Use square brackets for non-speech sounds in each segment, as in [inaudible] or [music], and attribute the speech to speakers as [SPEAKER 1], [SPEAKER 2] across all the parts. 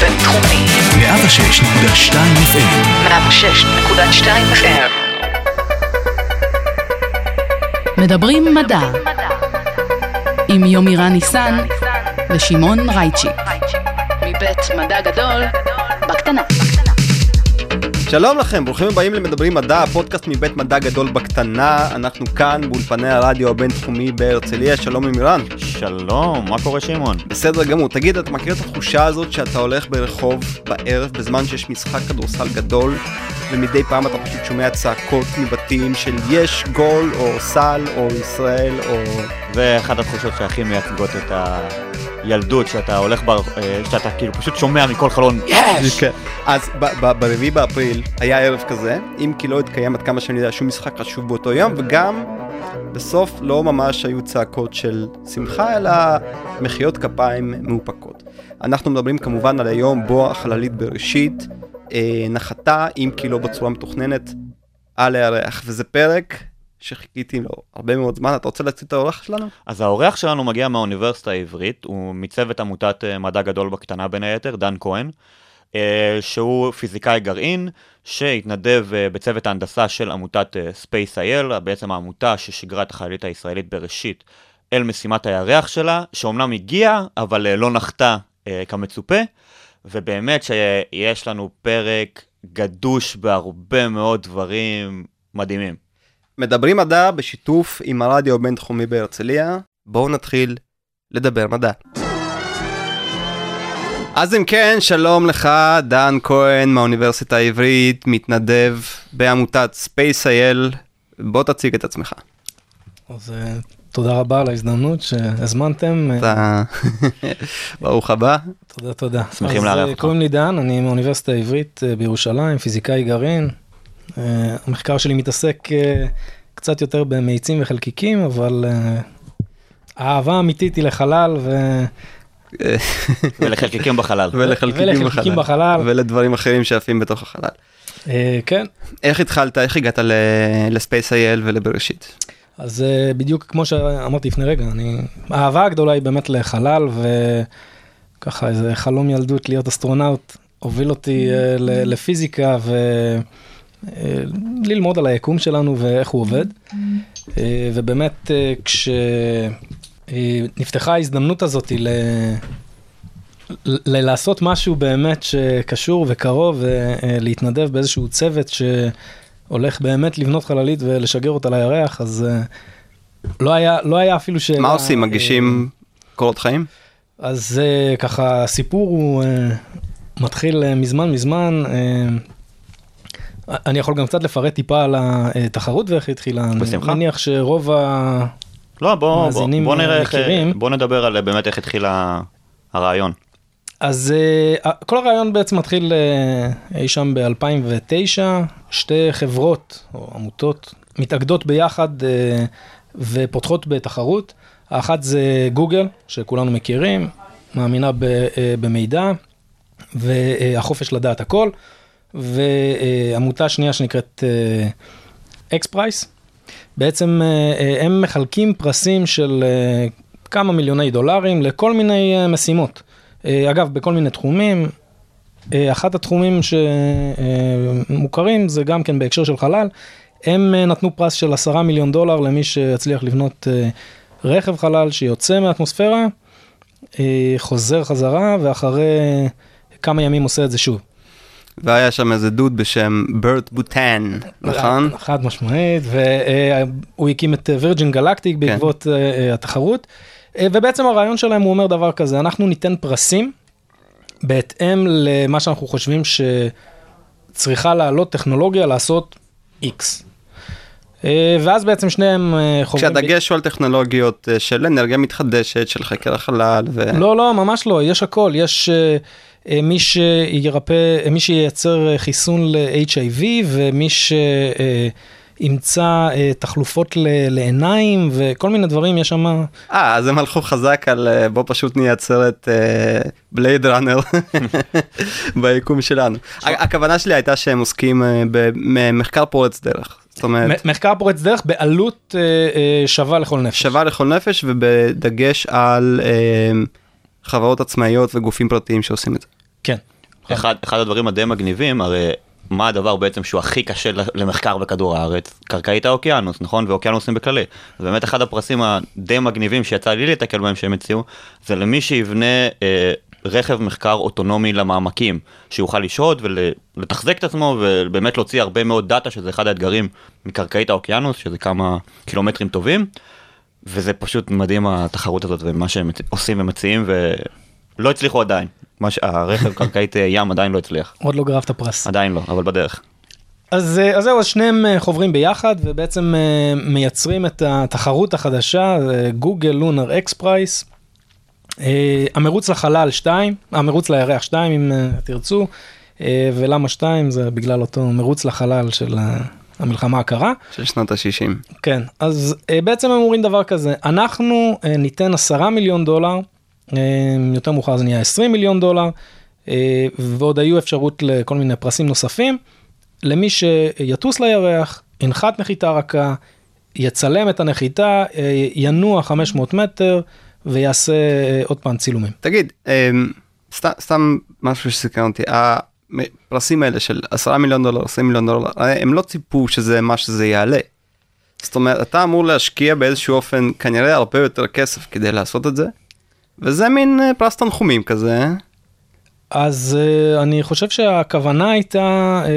[SPEAKER 1] בינתחומי.
[SPEAKER 2] 106.2 FM
[SPEAKER 1] 106.2 FM.
[SPEAKER 3] מדברים מדע עם יומירן ניסן ושמעון רייצ'י מבית מדע גדול בקטנה.
[SPEAKER 4] שלום לכם, ברוכים הבאים למדברים מדע, הפודקאסט מבית מדע גדול בקטנה. אנחנו כאן באולפני הרדיו הבינתחומי בהרצליה, שלום אמירן.
[SPEAKER 5] שלום, מה קורה שמעון?
[SPEAKER 4] בסדר גמור, תגיד, אתה מכיר את התחושה הזאת שאתה הולך ברחוב בערב בזמן שיש משחק כדורסל גדול, ומדי פעם אתה פשוט שומע צעקות מבתים של יש גול, או סל, או ישראל, או...
[SPEAKER 5] זה אחת התחושות שהכי מייצגות את הילדות, שאתה הולך, בר... אה, שאתה כאילו פשוט שומע מכל חלון, יש!
[SPEAKER 4] כן. אז ברביעי באפריל היה ערב כזה, אם כי לא התקיים עד כמה שאני יודע שום משחק חשוב באותו יום, וגם בסוף לא ממש היו צעקות של שמחה, אלא מחיאות כפיים מאופקות. אנחנו מדברים כמובן על היום בו החללית בראשית אה, נחתה, אם כי לא בצורה מתוכננת, על הירח, וזה פרק שחיכיתי לו הרבה מאוד זמן. אתה רוצה להציג את האורח שלנו?
[SPEAKER 5] אז האורח שלנו מגיע מהאוניברסיטה העברית, הוא מצוות עמותת אה, מדע גדול בקטנה בין היתר, דן כהן, אה, שהוא פיזיקאי גרעין, שהתנדב אה, בצוות ההנדסה של עמותת אייל, בעצם העמותה ששיגרה את החללית הישראלית בראשית אל משימת הירח שלה, שאומנם הגיעה, אבל לא נחתה כמצופה. ובאמת שיש לנו פרק גדוש בהרבה מאוד דברים מדהימים.
[SPEAKER 4] מדברים מדע בשיתוף עם הרדיו הבינתחומי בהרצליה. בואו נתחיל לדבר מדע. אז אם כן, שלום לך, דן כהן מהאוניברסיטה העברית, מתנדב בעמותת ספייס.איי.אל. בוא תציג את עצמך.
[SPEAKER 6] אז אה, תודה רבה על ההזדמנות שהזמנתם.
[SPEAKER 4] אתה... [laughs] ברוך הבא.
[SPEAKER 6] תודה, תודה.
[SPEAKER 5] שמחים לארח
[SPEAKER 6] אז
[SPEAKER 5] אותך.
[SPEAKER 6] קוראים לי דן, אני מהאוניברסיטה העברית אה, בירושלים, פיזיקאי גרעין. אה, המחקר שלי מתעסק אה, קצת יותר במאיצים וחלקיקים, אבל אה, האהבה האמיתית היא לחלל ו...
[SPEAKER 5] ולחלקיקים בחלל.
[SPEAKER 4] ולחלקיקים
[SPEAKER 6] ולחלקיקים בחלל.
[SPEAKER 4] ולדברים אחרים שעפים בתוך החלל.
[SPEAKER 6] כן,
[SPEAKER 4] איך התחלת, איך הגעת לספייס.איי.אל ולבראשית?
[SPEAKER 6] אז בדיוק כמו שאמרתי לפני רגע, אני... האהבה הגדולה היא באמת לחלל, וככה איזה חלום ילדות להיות אסטרונאוט הוביל אותי ל- לפיזיקה וללמוד על היקום שלנו ואיך הוא עובד. אה, ובאמת אה, כשנפתחה ההזדמנות הזאת ל... ל- לעשות משהו באמת שקשור וקרוב ולהתנדב באיזשהו צוות שהולך באמת לבנות חללית ולשגר אותה לירח, אז אה, לא היה, לא היה אפילו שאלה.
[SPEAKER 4] מה עושים, מגישים קורות חיים?
[SPEAKER 6] אז אה, ככה, הסיפור הוא אה, מתחיל אה, מזמן מזמן. אה, אני יכול גם קצת לפרט טיפה על התחרות ואיך היא התחילה.
[SPEAKER 5] בשמחה.
[SPEAKER 6] אני מניח שרוב.
[SPEAKER 5] לא, בוא, בוא,
[SPEAKER 6] מאזינים,
[SPEAKER 5] בוא נראה איך,
[SPEAKER 6] מכירים.
[SPEAKER 5] בוא נדבר על באמת איך התחיל הרעיון.
[SPEAKER 6] אז uh, כל הרעיון בעצם מתחיל uh, אי שם ב-2009, שתי חברות או עמותות מתאגדות ביחד uh, ופותחות בתחרות. האחת זה גוגל, שכולנו מכירים, מאמינה במידע והחופש לדעת הכל, ועמותה שנייה שנקראת XPRIZE. בעצם אה, אה, הם מחלקים פרסים של כמה מיליוני דולרים לכל מיני משימות. אה, אגב, בכל מיני תחומים. אה, אחד התחומים שמוכרים זה גם כן בהקשר של חלל. הם אה, נתנו פרס של עשרה מיליון דולר למי שיצליח לבנות אה, רכב חלל שיוצא מהאטמוספירה, אה, חוזר חזרה ואחרי כמה ימים עושה את זה שוב.
[SPEAKER 4] והיה שם איזה דוד בשם ברט בוטן, נכון?
[SPEAKER 6] חד משמעית, והוא הקים את וירג'ין גלקטיק בעקבות אה, התחרות. אה, ובעצם הרעיון שלהם הוא אומר דבר כזה, אנחנו ניתן פרסים בהתאם למה שאנחנו חושבים שצריכה לעלות טכנולוגיה לעשות X. אה, ואז בעצם שניהם אה, חוברים...
[SPEAKER 4] כשהדגש הוא על טכנולוגיות אה, של אנרגיה מתחדשת, של חקר החלל, ו...
[SPEAKER 6] לא, לא, ממש לא, יש הכל, יש אה, אה, מי שירפא, אה, מי שייצר אה, חיסון ל-HIV ומי שימצא אה, תחלופות ל- לעיניים וכל מיני דברים, יש שם...
[SPEAKER 4] אה, אז הם הלכו חזק על אה, בוא פשוט נייצר את בלייד ראנר [laughs] ביקום שלנו. הכוונה שלי הייתה שהם עוסקים אה, במחקר פורץ דרך. זאת אומרת,
[SPEAKER 6] מחקר פורץ דרך בעלות אה, אה, שווה לכל נפש.
[SPEAKER 4] שווה לכל נפש ובדגש על אה, חברות עצמאיות וגופים פרטיים שעושים את זה.
[SPEAKER 6] כן.
[SPEAKER 5] אחד, אחד הדברים הדי מגניבים, הרי מה הדבר בעצם שהוא הכי קשה למחקר בכדור הארץ? קרקעית האוקיינוס, נכון? ואוקיינוסים בכללי. אז באמת אחד הפרסים הדי מגניבים שיצא לי להתקל בהם שהם הציעו, זה למי שיבנה אה, רכב מחקר אוטונומי למעמקים, שיוכל לשהות ולתחזק את עצמו ובאמת להוציא הרבה מאוד דאטה, שזה אחד האתגרים מקרקעית האוקיינוס, שזה כמה קילומטרים טובים. וזה פשוט מדהים התחרות הזאת ומה שהם עושים ומציעים ולא הצליחו עדיין. מה ש... הרכב [laughs] קרקעית אה, ים עדיין לא הצליח.
[SPEAKER 6] עוד לא גרב את הפרס.
[SPEAKER 5] עדיין לא, אבל בדרך.
[SPEAKER 6] אז, אה, אז זהו, אז שניהם אה, חוברים ביחד ובעצם מייצרים את התחרות החדשה, Google Lunar XPRIZE. המרוץ לחלל 2, המרוץ לירח 2 אם תרצו, ולמה 2 זה בגלל אותו מרוץ לחלל של המלחמה הקרה.
[SPEAKER 4] של שנות ה-60.
[SPEAKER 6] כן, אז בעצם הם אומרים דבר כזה, אנחנו ניתן 10 מיליון דולר, יותר מאוחר זה נהיה 20 מיליון דולר, אה, ועוד היו אפשרות לכל מיני פרסים נוספים, למי שיטוס לירח, ינחת נחיתה רכה, יצלם את הנחיתה, אה, ינוע 500 מטר ויעשה אה, עוד פעם צילומים.
[SPEAKER 4] תגיד, אמ, סתם, משהו שסקרן אותי, הפרסים האלה של 10 מיליון דולר, 20 מיליון דולר, הם לא ציפו שזה מה שזה יעלה. זאת אומרת, אתה אמור להשקיע באיזשהו אופן כנראה הרבה יותר כסף כדי לעשות את זה, וזה מין אה, פרס תנחומים כזה.
[SPEAKER 6] אז uh, אני חושב שהכוונה הייתה uh,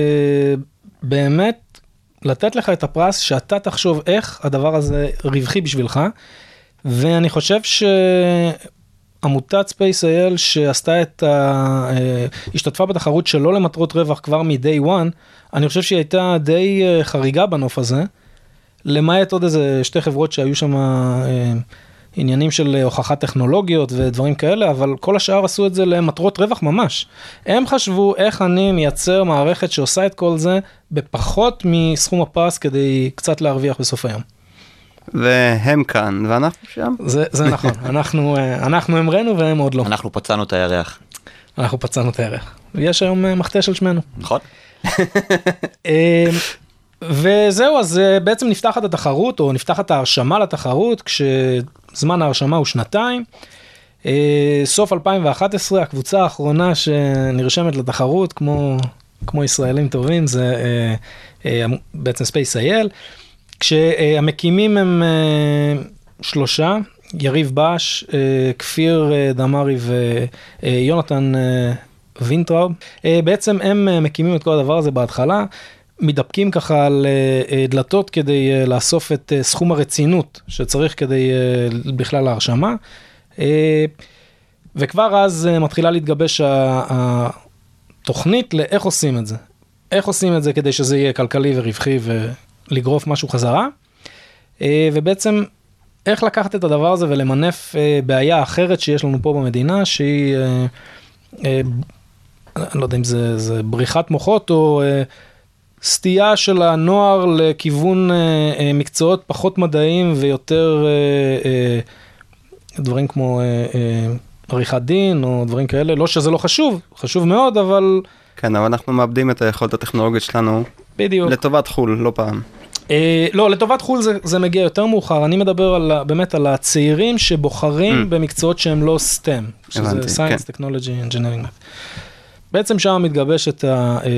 [SPEAKER 6] באמת לתת לך את הפרס שאתה תחשוב איך הדבר הזה רווחי בשבילך. ואני חושב שעמותת SpaceIL שעשתה את ה... השתתפה בתחרות שלא למטרות רווח כבר מ-day one, אני חושב שהיא הייתה די חריגה בנוף הזה, למעט עוד איזה שתי חברות שהיו שם עניינים של הוכחת טכנולוגיות ודברים כאלה, אבל כל השאר עשו את זה למטרות רווח ממש. הם חשבו איך אני מייצר מערכת שעושה את כל זה בפחות מסכום הפרס כדי קצת להרוויח בסוף היום.
[SPEAKER 4] והם כאן ואנחנו שם.
[SPEAKER 6] זה, זה נכון, [laughs] אנחנו, אה, אנחנו המראנו והם עוד לא.
[SPEAKER 5] אנחנו פצענו את הירח,
[SPEAKER 6] אנחנו פצענו את הערך. יש היום אה, מחטא של שמנו.
[SPEAKER 5] נכון?
[SPEAKER 6] וזהו, אז אה, בעצם נפתחת התחרות, או נפתחת ההרשמה לתחרות, כשזמן ההרשמה הוא שנתיים. אה, סוף 2011, הקבוצה האחרונה שנרשמת לתחרות, כמו, כמו ישראלים טובים, זה אה, בעצם SpaceIL, כשהמקימים הם שלושה, יריב בש, כפיר דמארי ויונתן וינטראוב. בעצם הם מקימים את כל הדבר הזה בהתחלה. מתדפקים ככה על אה, אה, דלתות כדי אה, לאסוף את סכום הרצינות שצריך כדי בכלל ההרשמה. וכבר אז מתחילה להתגבש התוכנית לאיך עושים את זה. איך עושים את זה כדי שזה יהיה כלכלי ורווחי ולגרוף משהו חזרה. ובעצם איך לקחת את הדבר הזה ולמנף בעיה אחרת שיש לנו פה במדינה שהיא, אני לא יודע אם זה, זה בריחת מוחות או סטייה של הנוער לכיוון אה, אה, מקצועות פחות מדעיים ויותר אה, אה, דברים כמו אה, אה, עריכת דין או דברים כאלה, לא שזה לא חשוב, חשוב מאוד, אבל
[SPEAKER 4] כן, אבל אנחנו מאבדים את היכולת הטכנולוגית שלנו
[SPEAKER 6] בדיוק.
[SPEAKER 4] לטובת חו"ל, לא פעם.
[SPEAKER 6] אה, לא, לטובת חו"ל זה, זה מגיע יותר מאוחר, אני מדבר על, באמת על הצעירים שבוחרים
[SPEAKER 4] Mm.
[SPEAKER 6] במקצועות שהם לא STEM, שזה
[SPEAKER 4] הבנתי,
[SPEAKER 6] Science,
[SPEAKER 4] כן.
[SPEAKER 6] Technology, Engineering. Math. בעצם שם מתגבשת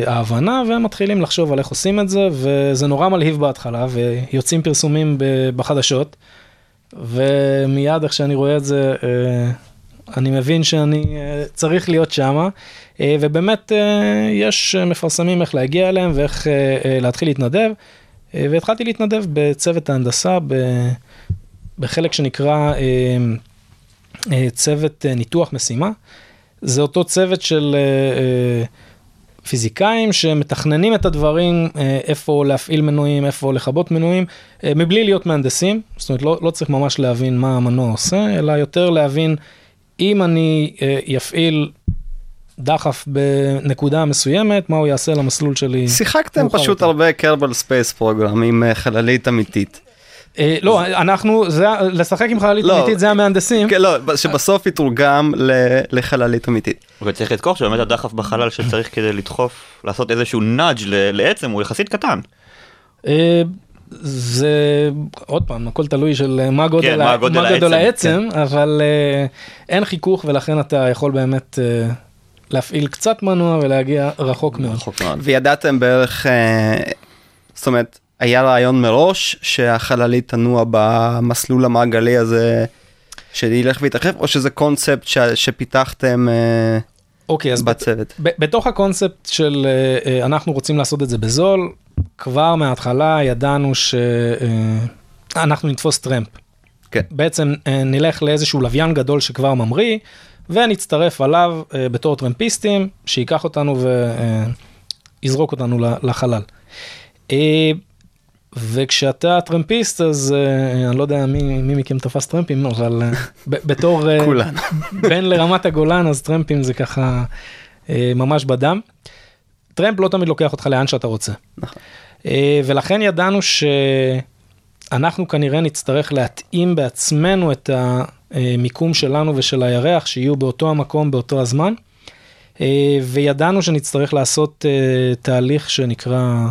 [SPEAKER 6] ההבנה והם מתחילים לחשוב על איך עושים את זה וזה נורא מלהיב בהתחלה ויוצאים פרסומים בחדשות ומיד איך שאני רואה את זה אה, אני מבין שאני אה, צריך להיות שמה אה, ובאמת יש מפרסמים איך להגיע אליהם ואיך להתחיל להתנדב והתחלתי להתנדב בצוות ההנדסה בחלק שנקרא צוות ניתוח משימה. זה אותו צוות של אה, אה, פיזיקאים שמתכננים את הדברים, אה, איפה להפעיל מנועים, איפה לכבות מנועים, מבלי להיות מהנדסים, זאת אומרת לא, לא צריך ממש להבין מה המנוע עושה, אלא יותר להבין אם אני יפעיל דחף בנקודה מסוימת, מה הוא יעשה למסלול שלי.
[SPEAKER 4] שיחקתם פשוט
[SPEAKER 6] יותר.
[SPEAKER 4] הרבה Kerbal Space Program עם חללית אמיתית.
[SPEAKER 6] אה, לא, אנחנו, זה, לשחק עם חללית
[SPEAKER 4] לא.
[SPEAKER 6] אמיתית זה המהנדסים.
[SPEAKER 4] כן, לא, שבסוף יתורגם ל- לחללית אמיתית.
[SPEAKER 5] וצריך לזכור שבאמת הדחף בחלל שצריך כדי לדחוף, לעשות איזשהו נאג' ל- לעצם הוא יחסית קטן.
[SPEAKER 6] אה, זה עוד פעם הכל תלוי של מה גודל,
[SPEAKER 5] כן, מה גודל
[SPEAKER 6] מה גודל
[SPEAKER 5] העצם,
[SPEAKER 6] העצם אבל אה, אין חיכוך ולכן אתה יכול באמת אה, להפעיל קצת מנוע ולהגיע רחוק מאוד.
[SPEAKER 5] רחוק מאוד.
[SPEAKER 4] וידעתם בערך, אה, זאת אומרת, היה רעיון מראש שהחללית תנוע במסלול המעגלי הזה שילך ויתרחב, או שזה קונספט ש, שפיתחתם אה,
[SPEAKER 6] אוקיי אז בת-
[SPEAKER 4] בצוות?
[SPEAKER 6] ב- בתוך הקונספט של אה, אה, אנחנו רוצים לעשות את זה בזול כבר מההתחלה ידענו שאנחנו נתפוס טרמפ.
[SPEAKER 4] כן.
[SPEAKER 6] בעצם נלך לאיזשהו לוויין גדול שכבר ממריא ונצטרף עליו בתור טרמפיסטים שייקח אותנו ויזרוק אותנו לחלל. וכשאתה טרמפיסט אז אה, אני לא יודע מי, מי מכם תפס טרמפים אבל אה, בתור אה. [laughs] בין לרמת הגולן אז טרמפים זה ככה ממש בדם. טרמפ לא תמיד לוקח אותך לאן שאתה רוצה. אה, ולכן ידענו שאנחנו כנראה נצטרך להתאים בעצמנו את המיקום שלנו ושל הירח שיהיו באותו המקום באותו הזמן. וידענו שנצטרך לעשות תהליך שנקרא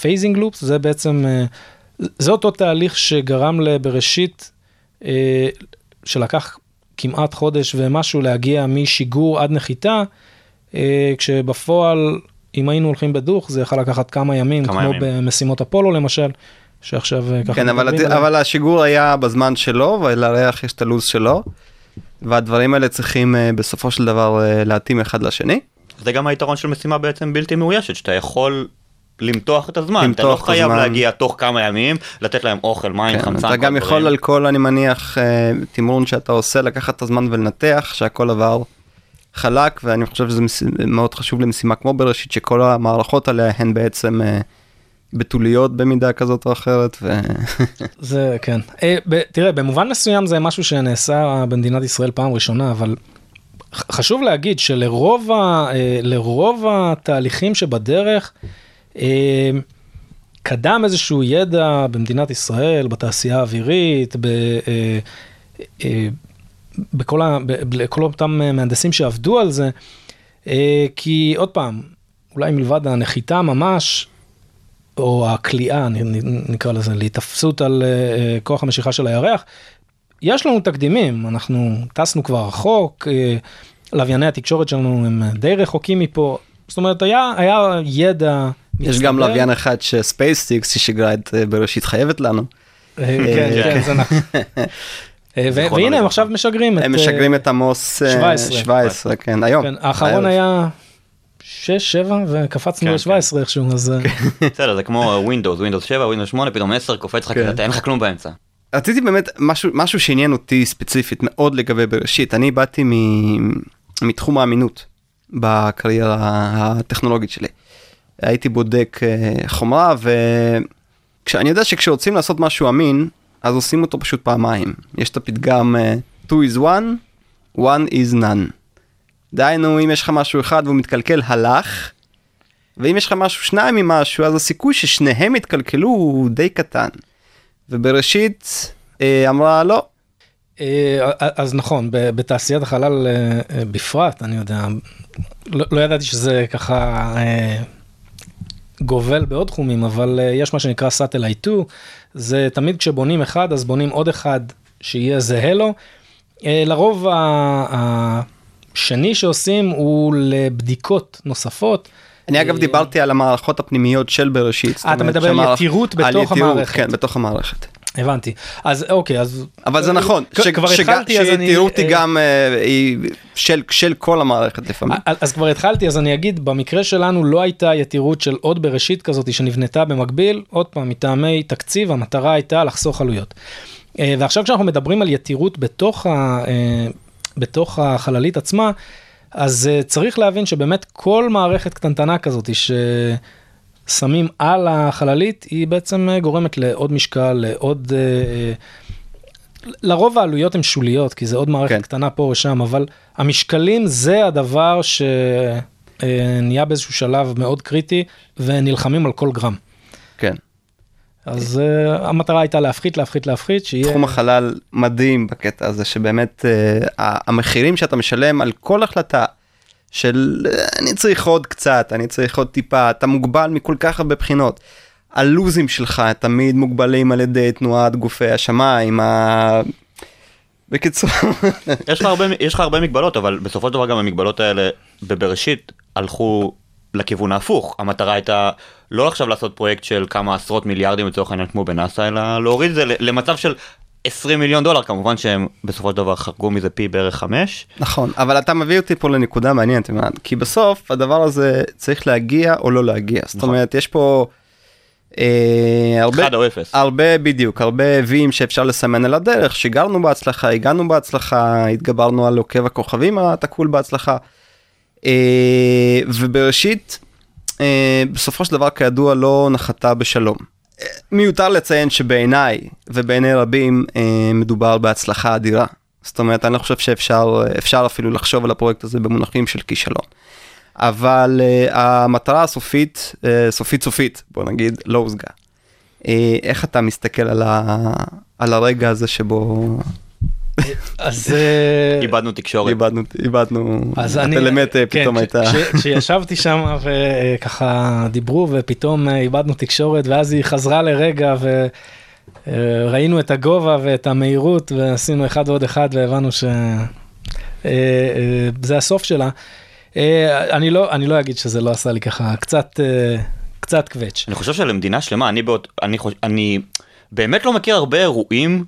[SPEAKER 6] phasing loops, זה בעצם, אה, זה אותו תהליך שגרם לבראשית, אה, שלקח כמעט חודש ומשהו להגיע משיגור עד נחיתה, אה, כשבפועל, אם היינו הולכים בדוך, זה יכול לקחת כמה ימים,
[SPEAKER 5] כמה
[SPEAKER 6] כמו
[SPEAKER 5] ימים.
[SPEAKER 6] במשימות אפולו למשל, שעכשיו אה, ככה
[SPEAKER 4] כן, אבל, הד-. אבל השיגור היה בזמן שלו, ולירח יש את הלו"ז שלו, והדברים האלה צריכים אה, בסופו של דבר אה, להתאים אחד לשני.
[SPEAKER 5] זה גם היתרון של משימה בעצם בלתי מאוישת, שאתה יכול למתוח את הזמן, אתה לא חייב
[SPEAKER 4] הזמן.
[SPEAKER 5] להגיע תוך כמה ימים, לתת להם אוכל, מים,
[SPEAKER 4] כן,
[SPEAKER 5] חמצן,
[SPEAKER 4] אתה גם יכול
[SPEAKER 5] הדברים.
[SPEAKER 4] על כל, אני מניח, אה, תמרון שאתה עושה, לקחת את הזמן ולנתח, שהכל עבר חלק, ואני חושב שזה מש- מאוד חשוב למשימה כמו בראשית, שכל המערכות עליה הן בעצם אה, בתוליות במידה כזאת או אחרת, ו... [laughs]
[SPEAKER 6] זה כן. אה, ב, תראה, במובן מסוים זה משהו שנעשה במדינת ישראל פעם ראשונה, אבל חשוב להגיד שלרוב ה, לרוב התהליכים שבדרך, קדם איזשהו ידע במדינת ישראל, בתעשייה האווירית, ב, אה, אה, בכל, ה, בכל אותם מהנדסים שעבדו על זה, אה, כי עוד פעם, אולי מלבד הנחיתה ממש, או הכליאה, נקרא לזה, להיתפסות על אה, אה, כוח המשיכה של הירח, יש לנו תקדימים, אנחנו טסנו כבר רחוק, אה, לווייני התקשורת שלנו הם די רחוקים מפה, זאת אומרת, היה, היה ידע
[SPEAKER 4] יש גם. לוויין אחד שספייסטיקס, היא שיגרה את אה, בראשית חייבת לנו.
[SPEAKER 6] אה, כן, כן, זה נכון. [laughs] אה, והנה הם. עכשיו משגרים את...
[SPEAKER 4] הם
[SPEAKER 6] אה,
[SPEAKER 4] משגרים את עמוס אה,
[SPEAKER 6] 17.
[SPEAKER 4] 17, כן, היום.
[SPEAKER 6] כן, האחרון. היה 6, 7 וקפצנו
[SPEAKER 5] כן,
[SPEAKER 6] ל-17 איכשהו, אז... אה, [laughs]
[SPEAKER 5] בסדר, זה כמו Windows, Windows 7, Windows 8, פתאום 10 קופץ לך
[SPEAKER 4] כן.
[SPEAKER 5] כזה, אין לך כלום באמצע.
[SPEAKER 4] רציתי באמת משהו משהו שעניין אותי ספציפית מאוד לגבי בראשית אני באתי מתחום האמינות בקריירה הטכנולוגית שלי. הייתי בודק אה, חומרה וכשאני יודע שכשרוצים לעשות משהו אמין אז עושים אותו פשוט פעמיים יש את הפתגם אה, 2 is 1 one is none. דהיינו אם יש לך משהו אחד והוא מתקלקל הלך ואם יש לך משהו שניים ממשהו אז הסיכוי ששניהם יתקלקלו הוא די קטן. ובראשית אה, אמרה לא,
[SPEAKER 6] אה, אז נכון, בתעשיית החלל אה, אה, בפרט, אני יודע, לא לא ידעתי שזה ככה אה, גובל בעוד תחומים, אבל אה, יש מה שנקרא satellite 2, זה תמיד כשבונים אחד אז בונים עוד אחד שיהיה זהה לו. אה, לרוב השני שעושים הוא לבדיקות נוספות.
[SPEAKER 4] אני אגב
[SPEAKER 6] אה,
[SPEAKER 4] דיברתי על המערכות הפנימיות של בראשית.
[SPEAKER 6] אתה מדבר על יתירות בתוך המערכת.
[SPEAKER 4] כן, בתוך המערכת.
[SPEAKER 6] הבנתי. אז אוקיי, אז...
[SPEAKER 4] אבל זה נכון,
[SPEAKER 6] כ-
[SPEAKER 4] ש-
[SPEAKER 6] כבר
[SPEAKER 4] שג-
[SPEAKER 6] התחלתי, אז אני...
[SPEAKER 4] שיתירות היא
[SPEAKER 6] אה,
[SPEAKER 4] גם אה, של- של כל המערכת לפעמים.
[SPEAKER 6] אז כבר התחלתי אז אני אגיד במקרה שלנו לא הייתה יתירות של עוד בראשית כזאת שנבנתה במקביל עוד פעם מטעמי תקציב המטרה הייתה לחסוך עלויות. אה, ועכשיו כשאנחנו מדברים על יתירות בתוך, ה, בתוך החללית עצמה אז צריך להבין שבאמת כל מערכת קטנטנה כזאת ששמים על החללית היא בעצם אה, גורמת לעוד משקל לעוד. אה, אה, לרוב העלויות הן שוליות כי זה עוד מערכת
[SPEAKER 4] כן.
[SPEAKER 6] קטנה פה או שם אבל המשקלים זה הדבר שנהיה באיזשהו שלב מאוד קריטי ונלחמים על כל גרם.
[SPEAKER 4] כן.
[SPEAKER 6] אז uh, המטרה הייתה להפחית להפחית להפחית שיהיה
[SPEAKER 4] תחום החלל מדהים בקטע הזה שבאמת ה- המחירים שאתה משלם על כל החלטה של אה, אני צריך עוד קצת אני צריך עוד טיפה אתה מוגבל מכל כך הרבה בחינות. הלוזים שלך תמיד מוגבלים על ידי תנועת גופי השמיים. ה... בקיצור,
[SPEAKER 5] יש לך הרבה, יש לך הרבה מגבלות, אבל בסופו של דבר גם המגבלות האלה בבראשית הלכו לכיוון ההפוך. המטרה הייתה לא עכשיו לעשות פרויקט של כמה עשרות מיליארדים לצורך העניין כמו בנאסא, אלא להוריד את זה למצב של 20 מיליון דולר, כמובן שהם בסופו של דבר חרגו מזה פי בערך חמש.
[SPEAKER 4] נכון, אבל אתה מביא אותי פה לנקודה מעניינת, כי בסוף הדבר הזה צריך להגיע או לא להגיע. זאת
[SPEAKER 5] נכון.
[SPEAKER 4] אומרת, יש פה אה, הרבה,
[SPEAKER 5] אחד או אפס.
[SPEAKER 4] הרבה בדיוק, הרבה ויים שאפשר לסמן על הדרך, שיגרנו בהצלחה, הגענו בהצלחה, התגברנו על עוקב הכוכבים התקול בהצלחה. אה, ובראשית, אה, בסופו של דבר כידוע לא נחתה בשלום. מיותר לציין שבעיניי ובעיני רבים אה, מדובר בהצלחה אדירה. זאת אומרת, אני לא חושב שאפשר אפשר אפילו לחשוב על הפרויקט הזה במונחים של כישלון. אבל uh, המטרה הסופית, uh, סופית סופית, בוא נגיד, לא הושגה. Uh, איך אתה מסתכל על, ה, על הרגע הזה שבו
[SPEAKER 6] אז אה,
[SPEAKER 5] איבדנו תקשורת.
[SPEAKER 4] איבדנו, איבדנו,
[SPEAKER 6] אז אני,
[SPEAKER 4] הטלמטה
[SPEAKER 6] כן,
[SPEAKER 4] פתאום הייתה,
[SPEAKER 6] כש- כשישבתי שם וככה דיברו ופתאום אה, איבדנו תקשורת ואז היא חזרה לרגע וראינו את הגובה ואת המהירות ועשינו אחד ועוד אחד והבנו שזה הסוף שלה. אה, אני לא אני לא אגיד שזה לא עשה לי ככה קצת אה, קצת קווץ'.
[SPEAKER 5] אני חושב שלמדינה שלמה, אני, באות, אני, אני באמת לא מכיר הרבה אירועים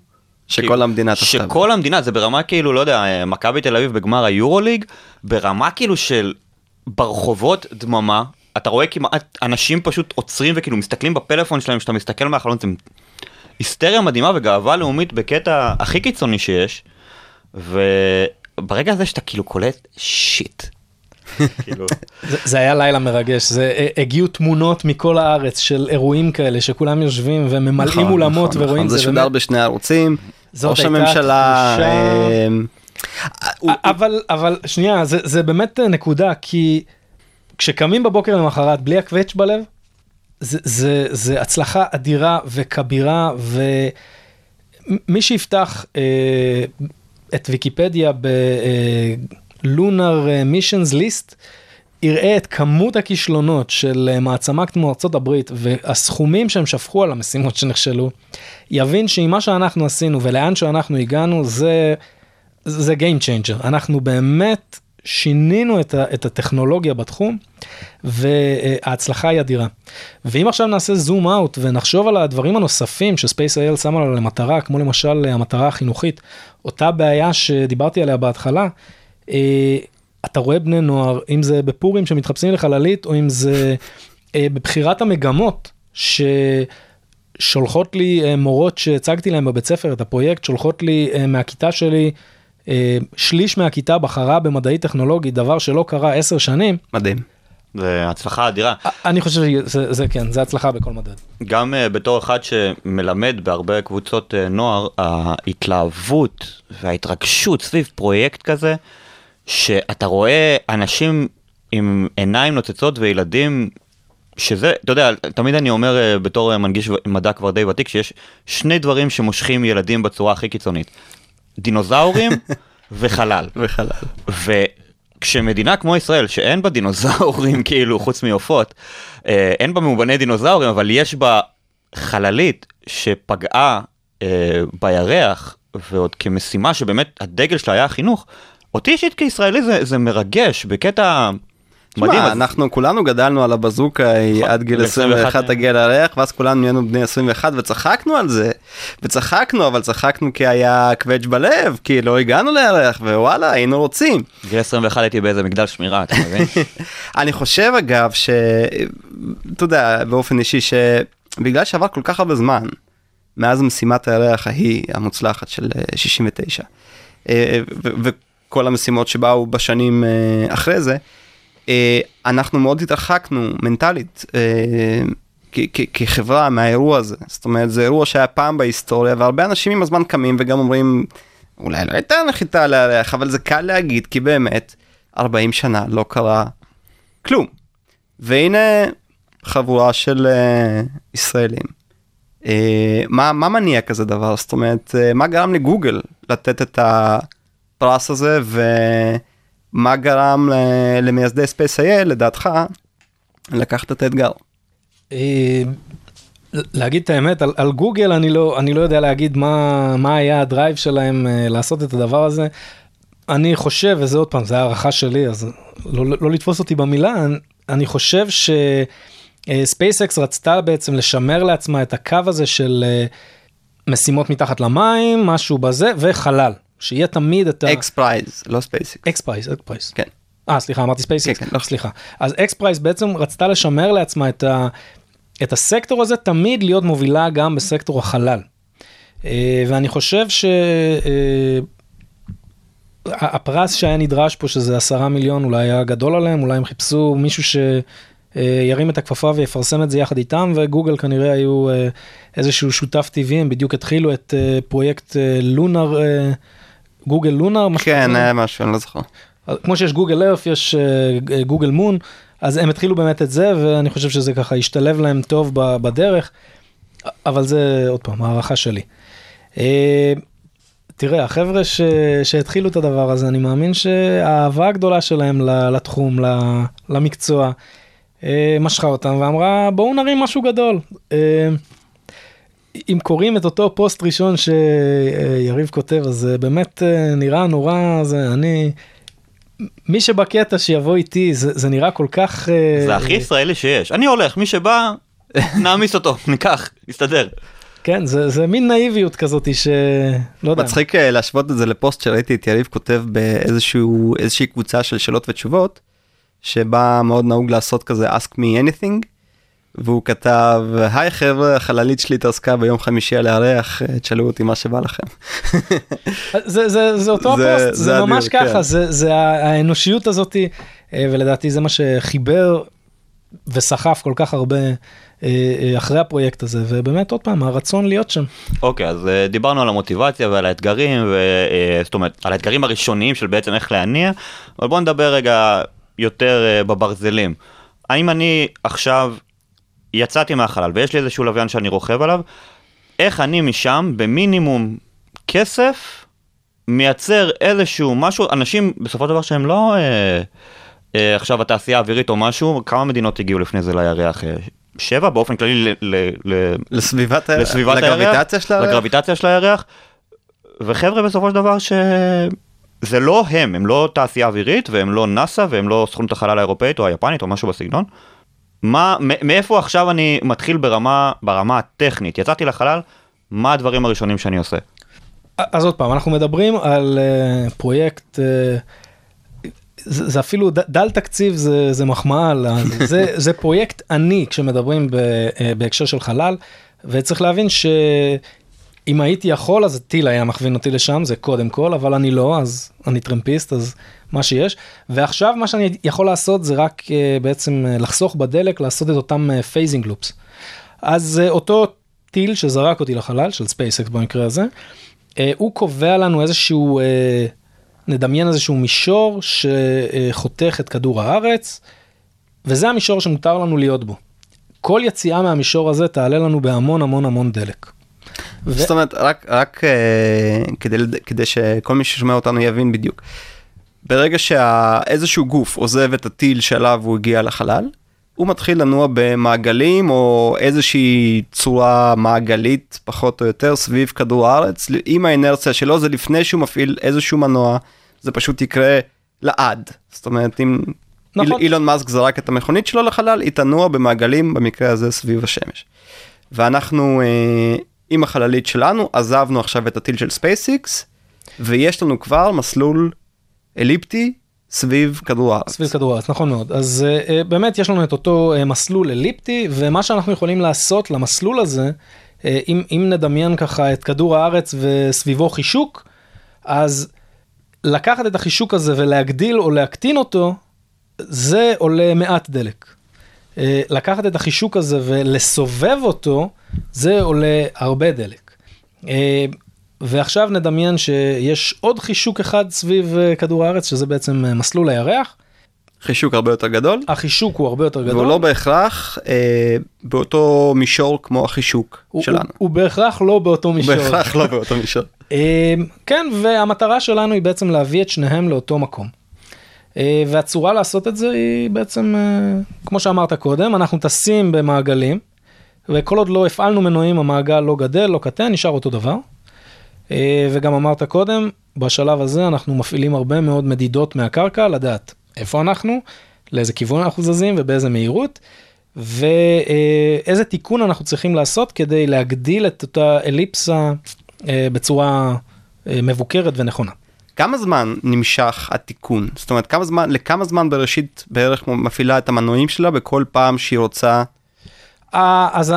[SPEAKER 4] שכל המדינה תחתיו.
[SPEAKER 5] שכל המדינה זה ברמה כאילו לא יודע מכבי תל אביב בגמר היורוליג ברמה כאילו של ברחובות דממה אתה רואה כמעט אנשים פשוט עוצרים וכאילו מסתכלים בפלאפון שלהם כשאתה מסתכל מהחלון זה היסטריה מדהימה וגאווה לאומית בקטע הכי קיצוני שיש וברגע הזה שאתה כאילו קולט שיט. כאילו,
[SPEAKER 6] זה, זה היה לילה מרגש, זה אה, הגיעו תמונות מכל הארץ של אירועים כאלה שכולם יושבים וממלאים
[SPEAKER 4] נכון,
[SPEAKER 6] אולמות
[SPEAKER 4] נכון,
[SPEAKER 6] ורואים
[SPEAKER 4] נכון. זה
[SPEAKER 6] זה
[SPEAKER 4] שודר
[SPEAKER 6] באמת,
[SPEAKER 4] בשני ערוצים, ראש הממשלה,
[SPEAKER 6] תחושה-
[SPEAKER 4] אמ,
[SPEAKER 6] אבל אבל שנייה זה, זה באמת אה, נקודה כי כשקמים בבוקר למחרת בלי הקווץ' בלב זה, זה, זה הצלחה אדירה וכבירה ומי שיפתח אה, את ויקיפדיה בלונר מישנס ליסט יראה את כמות הכישלונות של אה, מעצמה כמו הברית והסכומים שהם שפכו על המשימות שנכשלו יבין שעם מה שאנחנו עשינו ולאן שאנחנו הגענו זה זה Game Changer אנחנו באמת שינינו את, ה, את הטכנולוגיה בתחום וההצלחה היא אדירה. ואם עכשיו נעשה זום אאוט ונחשוב על הדברים הנוספים שספייס אייל שמה לה למטרה כמו למשל המטרה החינוכית אותה בעיה שדיברתי עליה בהתחלה. אה, אתה רואה בני נוער אם זה בפורים שמתחפשים לחללית או אם זה אה, בבחירת המגמות ששולחות לי אה, מורות שהצגתי להם בבית ספר את הפרויקט שולחות לי מהכיתה שלי שליש מהכיתה בחרה במדעי טכנולוגי דבר שלא קרה עשר שנים
[SPEAKER 4] מדהים.
[SPEAKER 5] זה הצלחה אדירה.
[SPEAKER 6] אני חושב שזה זה, כן זה הצלחה בכל מדד.
[SPEAKER 5] גם uh, בתור אחד שמלמד בהרבה קבוצות uh, נוער, ההתלהבות וההתרגשות סביב פרויקט כזה, שאתה רואה אנשים עם עיניים נוצצות וילדים, שזה, אתה יודע, תמיד אני אומר uh, בתור uh, מנגיש מדע כבר די ותיק, שיש שני דברים שמושכים ילדים בצורה הכי קיצונית. דינוזאורים [laughs] וחלל.
[SPEAKER 4] וחלל.
[SPEAKER 5] וכשמדינה כמו ישראל, שאין בה דינוזאורים [laughs] כאילו, חוץ מעופות, אה, אין בה מאובני דינוזאורים, אבל יש בה חללית שפגעה אה, בירח, ועוד כמשימה שבאמת הדגל שלה היה החינוך, אותי אישית כישראלי זה, זה מרגש בקטע מדהים.
[SPEAKER 4] תשמע,
[SPEAKER 5] אז-
[SPEAKER 4] אנחנו כולנו גדלנו על הבזוקה היא
[SPEAKER 5] נכון,
[SPEAKER 4] עד גיל
[SPEAKER 5] גיל
[SPEAKER 4] 21
[SPEAKER 5] 21,
[SPEAKER 4] תגיע לירח ואז כולנו נהיינו בני 21 וצחקנו על זה וצחקנו אבל צחקנו כי היה קווץ' בלב כי לא הגענו לירח ווואלה היינו רוצים.
[SPEAKER 5] גיל 21 הייתי באיזה מגדל שמירה, אתה מבין? [laughs]
[SPEAKER 4] אני חושב אגב שאתה יודע באופן אישי שבגלל שעבר כל כך הרבה זמן מאז משימת הירח ההיא המוצלחת של אה, 69 אה, ו- וכל המשימות שבאו בשנים אה, אחרי זה אה, אנחנו מאוד התרחקנו מנטלית אה, כחברה מהאירוע הזה זאת אומרת זה אירוע שהיה פעם בהיסטוריה והרבה אנשים עם הזמן קמים וגם אומרים אולי לא הייתה נחיתה הירח אבל זה קל להגיד כי באמת 40 שנה לא קרה כלום. והנה חבורה של אה, ישראלים. אה, מה, מה מניע כזה דבר? זאת אומרת, אה, מה גרם לגוגל לתת את הפרס הזה ומה גרם למייסדי SpaceIL לדעתך לקחת את האתגר?
[SPEAKER 6] אה, להגיד את האמת, על, על גוגל אני לא, אני לא יודע להגיד מה, מה היה ה drive שלהם אה, לעשות את הדבר הזה. אני חושב, וזה עוד פעם, זה הערכה שלי, אז לא, לא, לא לתפוס אותי במילה, אני, אני חושב ש SpaceX רצתה בעצם לשמר לעצמה את הקו הזה של משימות מתחת למים, משהו בזה, וחלל. שיהיה תמיד את ה...
[SPEAKER 4] XPRIZE, לא
[SPEAKER 6] SpaceX. XPRIZE, XPRIZE.
[SPEAKER 4] כן.
[SPEAKER 6] אה, סליחה, אמרתי SpaceX.
[SPEAKER 4] כן, כן, לא.
[SPEAKER 6] סליחה. אז XPRIZE בעצם רצתה לשמר לעצמה את, ה... את הסקטור הזה תמיד להיות מובילה גם בסקטור החלל. אה, ואני חושב ש... אה, הפרס שהיה נדרש פה שזה עשרה מיליון אולי היה גדול עליהם אולי הם חיפשו מישהו שירים את הכפפה ויפרסם את זה יחד איתם וגוגל כנראה היו אה, איזשהו שותף טבעי הם בדיוק התחילו את אה, פרויקט אה, לונר אה, גוגל לונר. משהו
[SPEAKER 4] כן, משהו, אני לא זוכר.
[SPEAKER 6] כמו שיש גוגל ארף יש אה, גוגל מון אז הם התחילו באמת את זה ואני חושב שזה ככה השתלב להם טוב בדרך אבל זה עוד פעם הערכה שלי. אה, תראה החבר'ה ש... שהתחילו את הדבר הזה אני מאמין שהאהבה הגדולה שלהם לתחום למקצוע אה, משכה אותם ואמרה בואו נרים משהו גדול. אם קוראים את אותו פוסט ראשון שיריב כותב אז זה באמת אה, נראה נורא זה אני מי שבקטע שיבוא איתי זה, זה נראה כל כך אה,
[SPEAKER 5] זה הכי ישראלי שיש. אני הולך, מי שבא, [laughs] נעמיס אותו, [laughs] ניקח, נסתדר.
[SPEAKER 6] כן זה, זה מין נאיביות כזאתי שלא יודע
[SPEAKER 4] מצחיק אה, להשוות את זה לפוסט שראיתי את יריב כותב באיזשהו איזושהי קבוצה של שאלות ותשובות שבה מאוד נהוג לעשות כזה ask me anything והוא כתב היי חבר'ה החללית שלי התעסקה ביום חמישי על הירח תשאלו אותי מה שבא לכם. [laughs]
[SPEAKER 6] זה, זה, זה אותו
[SPEAKER 4] זה-
[SPEAKER 6] הפוסט,
[SPEAKER 4] זה
[SPEAKER 6] זה ממש
[SPEAKER 4] הדיוק,
[SPEAKER 6] ככה,
[SPEAKER 4] כן.
[SPEAKER 6] זה, זה האנושיות הזאתי, אה, ולדעתי זה מה שחיבר וסחף כל כך הרבה אה, אה, אחרי הפרויקט הזה, ובאמת עוד פעם, הרצון להיות שם.
[SPEAKER 5] אוקיי, אז אה, דיברנו על המוטיבציה ועל האתגרים, ו- זאת אומרת, על האתגרים הראשוניים של בעצם איך להניע, אבל בוא נדבר רגע יותר בברזלים. האם אני עכשיו יצאתי מהחלל ויש לי איזשהו לוויין שאני רוכב עליו, איך אני משם במינימום כסף מייצר איזשהו משהו, אנשים בסופו של דבר שהם לא אה, אה, עכשיו התעשייה האווירית או משהו, כמה מדינות הגיעו לפני זה לירח? אה, שבע באופן כללי ל- ל- ל-
[SPEAKER 4] לסביבת
[SPEAKER 5] לסביבת הירח,
[SPEAKER 4] לגרביטציה של הירח.
[SPEAKER 5] לגרביטציה של הירח, וחבר'ה בסופו של דבר שזה לא הם, הם לא תעשייה אווירית והם לא נאסא והם לא סוכנות החלל האירופאית או היפנית או משהו בסגנון. מה, מאיפה עכשיו אני מתחיל ברמה, ברמה הטכנית? יצאתי לחלל, מה הדברים הראשונים שאני עושה?
[SPEAKER 6] אז עוד פעם, אנחנו מדברים על אה, פרויקט, אה, זה, זה אפילו ד, דל תקציב זה, זה מחמאה, [laughs] זה, זה פרויקט עני כשמדברים ב, אה, בהקשר של חלל, וצריך להבין שאם הייתי יכול אז טיל היה מכווין אותי לשם, זה קודם כל, אבל אני לא, אז אני טרמפיסט, אז מה שיש. ועכשיו מה שאני יכול לעשות זה רק אה, בעצם אה, לחסוך בדלק, לעשות את אותם phasing loops. אז אה, אותו טיל שזרק אותי לחלל, של SpaceX במקרה הזה, אה, הוא קובע לנו איזשהו, אה, נדמיין איזשהו מישור שחותך את כדור הארץ, וזה המישור שמותר לנו להיות בו. כל יציאה מהמישור הזה תעלה לנו בהמון המון המון דלק. ו-
[SPEAKER 4] זאת אומרת רק רק אה, כדי כדי שכל מי ששומע אותנו יבין בדיוק. ברגע שאיזשהו גוף עוזב את הטיל שעליו הוא הגיע לחלל, הוא מתחיל לנוע במעגלים או איזושהי צורה מעגלית פחות או יותר סביב כדור הארץ עם האינרציה שלו זה לפני שהוא מפעיל איזשהו מנוע זה פשוט יקרה לעד זאת אומרת אם
[SPEAKER 6] נכון.
[SPEAKER 4] איל- אילון מאסק זרק את המכונית שלו לחלל היא תנוע במעגלים במקרה הזה סביב השמש. ואנחנו אה, עם החללית שלנו עזבנו עכשיו את הטיל של SpaceX ויש לנו כבר מסלול אליפטי סביב כדור הארץ.
[SPEAKER 6] סביב כדור הארץ, נכון מאוד. אז uh, באמת יש לנו את אותו uh, מסלול אליפטי, ומה שאנחנו יכולים לעשות למסלול הזה, uh, אם, אם נדמיין ככה את כדור הארץ וסביבו חישוק, אז לקחת את החישוק הזה ולהגדיל או להקטין אותו, זה עולה מעט דלק. Uh, לקחת את החישוק הזה ולסובב אותו, זה עולה הרבה דלק. Uh, ועכשיו נדמיין שיש עוד חישוק אחד סביב אה, כדור הארץ, שזה בעצם אה, מסלול הירח.
[SPEAKER 4] חישוק הרבה יותר גדול.
[SPEAKER 6] החישוק הוא הרבה יותר גדול.
[SPEAKER 4] והוא לא בהכרח אה, באותו מישור כמו החישוק
[SPEAKER 6] הוא,
[SPEAKER 4] שלנו.
[SPEAKER 6] הוא, הוא בהכרח לא באותו
[SPEAKER 4] הוא
[SPEAKER 6] מישור.
[SPEAKER 4] בהכרח לא באותו מישור. [laughs]
[SPEAKER 6] אה, כן, והמטרה שלנו היא בעצם להביא את שניהם לאותו מקום. אה, והצורה לעשות את זה היא בעצם, אה, כמו שאמרת קודם, אנחנו טסים במעגלים, וכל עוד לא הפעלנו מנועים המעגל לא גדל, לא קטן, נשאר אותו דבר. אה, וגם אמרת קודם, בשלב הזה אנחנו מפעילים הרבה מאוד מדידות מהקרקע, לדעת איפה אנחנו, לאיזה כיוון אנחנו זזים ובאיזה מהירות, ואיזה תיקון אנחנו צריכים לעשות כדי להגדיל את אותה אליפסה אה, בצורה אה, מבוקרת ונכונה.
[SPEAKER 4] כמה זמן נמשך התיקון? זאת אומרת, כמה זמן, לכמה זמן בראשית בערך מפעילה את המנועים שלה בכל פעם שהיא רוצה?
[SPEAKER 6] ה- אז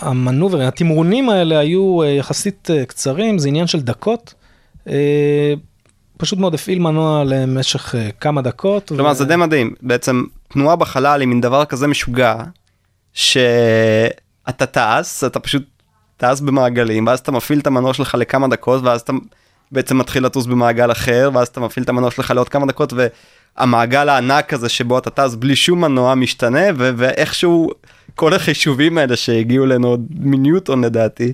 [SPEAKER 6] המנוברים, התמרונים האלה היו אה, יחסית אה, קצרים, זה עניין של דקות. אה, פשוט מאוד הפעיל מנוע למשך אה, כמה דקות.
[SPEAKER 4] כלומר,
[SPEAKER 6] ו-
[SPEAKER 4] זה די מדהים. בעצם תנועה בחלל היא מין דבר כזה משוגע, שאתה טס, אתה פשוט טס במעגלים, ואז אתה מפעיל את המנוע שלך לכמה דקות, ואז אתה בעצם מתחיל לטוס במעגל אחר, ואז אתה מפעיל את המנוע שלך לעוד כמה דקות, והמעגל הענק הזה שבו אתה טס בלי שום מנוע משתנה, ו- ואיכשהו כל החישובים האלה שהגיעו אלינו עוד מניוטון לדעתי,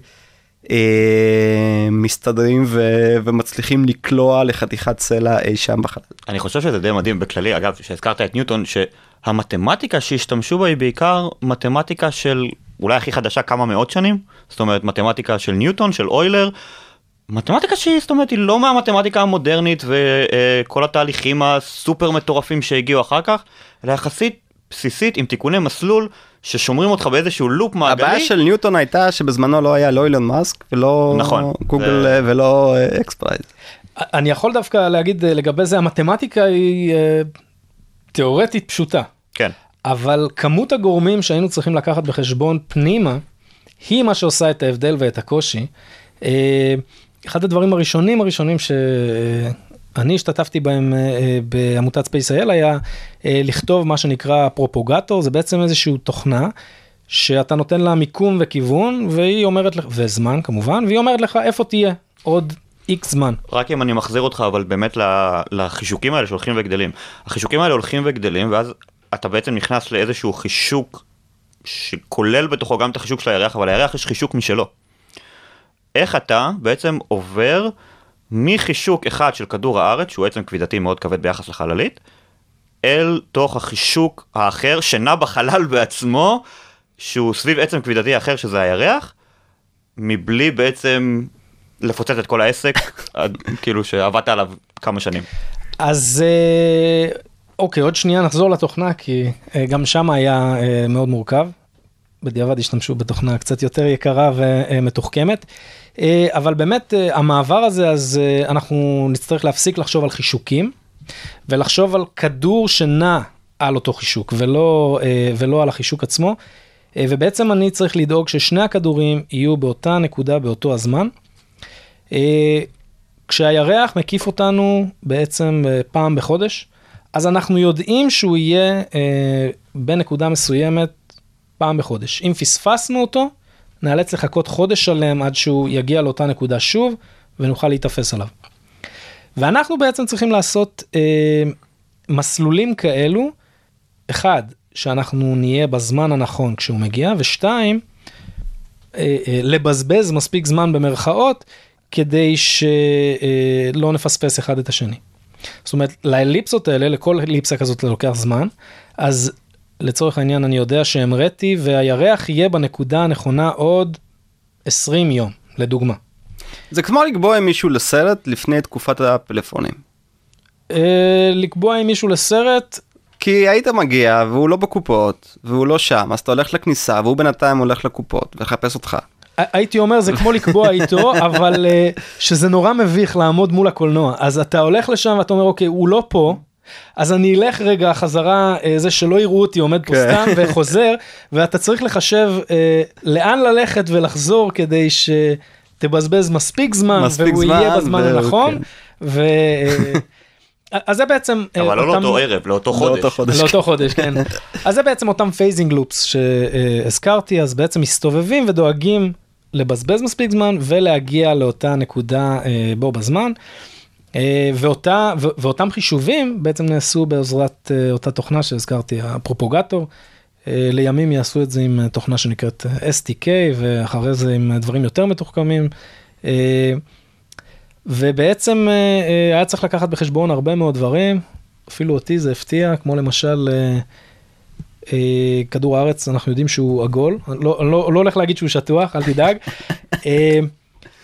[SPEAKER 4] אה, מסתדרים ו- ומצליחים לקלוע לחתיכת סלע אי שם בחלל.
[SPEAKER 5] אני חושב שזה די מדהים בכללי, אגב, שהזכרת את ניוטון, שהמתמטיקה שהשתמשו בה היא בעיקר מתמטיקה של אולי הכי חדשה כמה מאות שנים, זאת אומרת מתמטיקה של ניוטון, של אוילר, מתמטיקה שהיא, זאת אומרת, היא לא מהמתמטיקה המודרנית וכל התהליכים הסופר מטורפים שהגיעו אחר כך, אלא יחסית בסיסית עם תיקוני מסלול ששומרים אותך באיזשהו loop מעגלי.
[SPEAKER 4] הבעיה של ניוטון הייתה שבזמנו לא היה לא אילון מאסק ולא
[SPEAKER 5] נכון.
[SPEAKER 4] גוגל
[SPEAKER 5] זה-
[SPEAKER 4] אה, ולא אה, XPRIZE.
[SPEAKER 6] אני יכול דווקא להגיד אה, לגבי זה, המתמטיקה היא אה, תיאורטית פשוטה,
[SPEAKER 5] כן.
[SPEAKER 6] אבל כמות הגורמים שהיינו צריכים לקחת בחשבון פנימה, היא מה שעושה את ההבדל ואת הקושי. אחד הדברים הראשונים הראשונים שאני השתתפתי בהם אה, אה, בעמותת SpaceIL היה אה, לכתוב מה שנקרא פרופוגטור, זה בעצם איזושהי תוכנה. שאתה נותן לה מיקום וכיוון והיא אומרת לך, וזמן כמובן, והיא אומרת לך איפה תהיה עוד איקס זמן.
[SPEAKER 5] רק אם אני מחזיר אותך אבל באמת לחישוקים האלה שהולכים וגדלים. החישוקים האלה הולכים וגדלים ואז אתה בעצם נכנס לאיזשהו חישוק שכולל בתוכו גם את החישוק של הירח אבל לירח יש חישוק משלו. איך אתה בעצם עובר מחישוק אחד של כדור הארץ שהוא עצם כבידתי מאוד כבד ביחס לחללית אל תוך החישוק האחר שנע בחלל בעצמו שהוא סביב עצם כבידתי אחר שזה הירח מבלי בעצם לפוצץ את כל העסק, [laughs] עד- כאילו שעבדת עליו כמה שנים.
[SPEAKER 6] אז אה, אוקיי, עוד שנייה נחזור לתוכנה, כי אה, גם שם היה אה, מאוד מורכב. בדיעבד השתמשו בתוכנה קצת יותר יקרה ומתוחכמת. אה, אבל באמת אה, המעבר הזה, אז אה, אנחנו נצטרך להפסיק לחשוב על חישוקים, ולחשוב על כדור שנע על אותו חישוק, ולא, ולא על החישוק עצמו. ובעצם אני צריך לדאוג ששני הכדורים יהיו באותה נקודה באותו הזמן. כשהירח מקיף אותנו בעצם פעם בחודש, אז אנחנו יודעים שהוא יהיה בנקודה מסוימת פעם בחודש. אם פספסנו אותו, נאלץ לחכות חודש שלם עד שהוא יגיע לאותה נקודה שוב, ונוכל להיתפס עליו. ואנחנו בעצם צריכים לעשות אה, מסלולים כאלו, אחד, שאנחנו נהיה בזמן הנכון כשהוא מגיע, ושתיים, אה, אה, לבזבז מספיק זמן במרכאות, כדי שלא נפספס אחד את השני. זאת אומרת, לאליפסות האלה, לכל אליפסה כזאת לוקח זמן, אז לצורך העניין אני יודע שהמראתי והירח יהיה בנקודה הנכונה עוד 20 יום, לדוגמה.
[SPEAKER 4] זה כמו לקבוע עם מישהו לסרט לפני תקופת הפלאפונים.
[SPEAKER 6] אה, לקבוע עם מישהו לסרט,
[SPEAKER 4] כי היית מגיע והוא לא בקופות והוא לא שם אז אתה הולך לכניסה והוא בינתיים הולך לקופות ולחפש אותך.
[SPEAKER 6] הייתי אומר זה כמו לקבוע איתו [laughs] אבל אה, שזה נורא מביך לעמוד מול הקולנוע אז אתה הולך לשם ואתה אומר אוקיי הוא לא פה. אז אני אלך רגע חזרה אה, זה שלא יראו אותי עומד פה
[SPEAKER 4] כן.
[SPEAKER 6] סתם וחוזר [laughs] ואתה צריך לחשב אה, לאן ללכת ולחזור כדי שתבזבז מספיק זמן
[SPEAKER 4] מספיק
[SPEAKER 6] והוא
[SPEAKER 4] זמן,
[SPEAKER 6] יהיה בזמן
[SPEAKER 4] והוא-
[SPEAKER 6] הנכון.
[SPEAKER 4] כן.
[SPEAKER 6] ו... אה, [laughs] אז זה בעצם
[SPEAKER 5] אבל לא לאותו ערב, לאותו חודש.
[SPEAKER 4] לאותו חודש.
[SPEAKER 6] לאותו חודש, כן. [laughs] אז זה בעצם אותם phasing loops שהזכרתי, אז בעצם מסתובבים ודואגים לבזבז מספיק זמן ולהגיע לאותה נקודה בו בזמן. אה, ואותה, ו- ואותם חישובים בעצם נעשו בעזרת אה, אותה תוכנה שהזכרתי, ה propagator. אה, לימים יעשו את זה עם תוכנה שנקראת STK ואחרי זה עם דברים יותר מתוחכמים. ובעצם היה צריך לקחת בחשבון הרבה מאוד דברים, אפילו אותי זה הפתיע, כמו למשל, כדור הארץ אנחנו יודעים שהוא עגול, לא, לא, לא הולך להגיד שהוא שטוח, אל תדאג,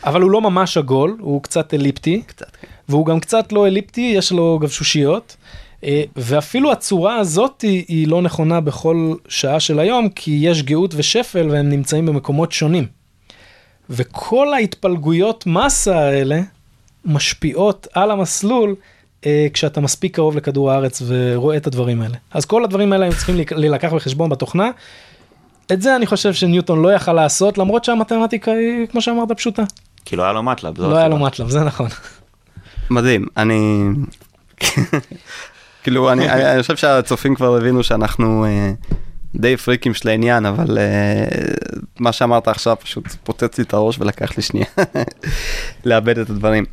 [SPEAKER 6] אבל הוא לא ממש עגול, הוא קצת אליפטי,
[SPEAKER 4] קצת, כן.
[SPEAKER 6] והוא גם קצת לא אליפטי, יש לו גבשושיות, אה, ואפילו הצורה הזאת היא, היא לא נכונה בכל שעה של היום, כי יש גאות ושפל והם נמצאים במקומות שונים. וכל ההתפלגויות מסה האלה משפיעות על המסלול אה, כשאתה מספיק קרוב לכדור הארץ ורואה את הדברים האלה. אז כל הדברים האלה הם צריכים להילקח בחשבון בתוכנה. את זה אני חושב שניוטון לא יכל לעשות, למרות שהמתמטיקה היא, כמו שאמרת, פשוטה.
[SPEAKER 5] כי לא היה לו מטלב.
[SPEAKER 6] לא היה לו. מטלב, זה נכון.
[SPEAKER 4] מדהים, אני... כאילו, אני, חושב שהצופים כבר הבינו שאנחנו אה, די פריקים של העניין, אבל אה, מה שאמרת עכשיו פשוט פוצץ לי את הראש ולקח לי שנייה [laughs] לאבד את הדברים.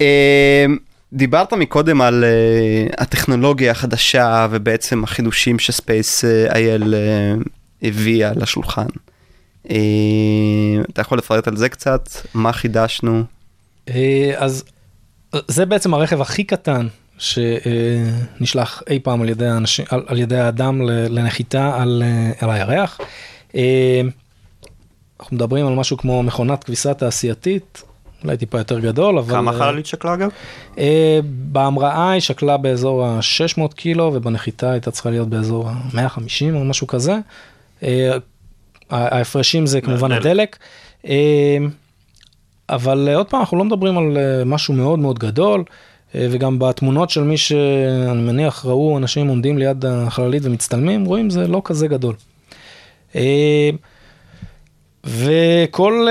[SPEAKER 4] אה, דיברת מקודם על אה, הטכנולוגיה החדשה ובעצם החידושים שספייס אייל אה, הביאה לשולחן. אה, אתה יכול לפרט על זה קצת? מה חידשנו?
[SPEAKER 6] אה, אז זה בעצם הרכב הכי קטן שנשלח אי פעם על ידי, האנשים, על, על ידי האדם לנחיתה על, אה, על הירח. אה, אנחנו מדברים על משהו כמו מכונת כביסה תעשייתית, אולי טיפה יותר גדול, אבל...
[SPEAKER 5] כמה
[SPEAKER 6] אה,
[SPEAKER 5] חללית שקלה אגב?
[SPEAKER 6] אה, בהמראה היא שקלה באזור ה-600 קילו ובנחיתה הייתה צריכה להיות באזור ה-150 או משהו כזה. אה, ההפרשים זה כמובן
[SPEAKER 5] הדלק.
[SPEAKER 6] הדלק. אה, אבל אה, עוד פעם אנחנו לא מדברים על אה, משהו מאוד מאוד גדול אה, וגם בתמונות של מי שאני מניח ראו אנשים עומדים ליד החללית ומצטלמים רואים זה לא כזה גדול. וכל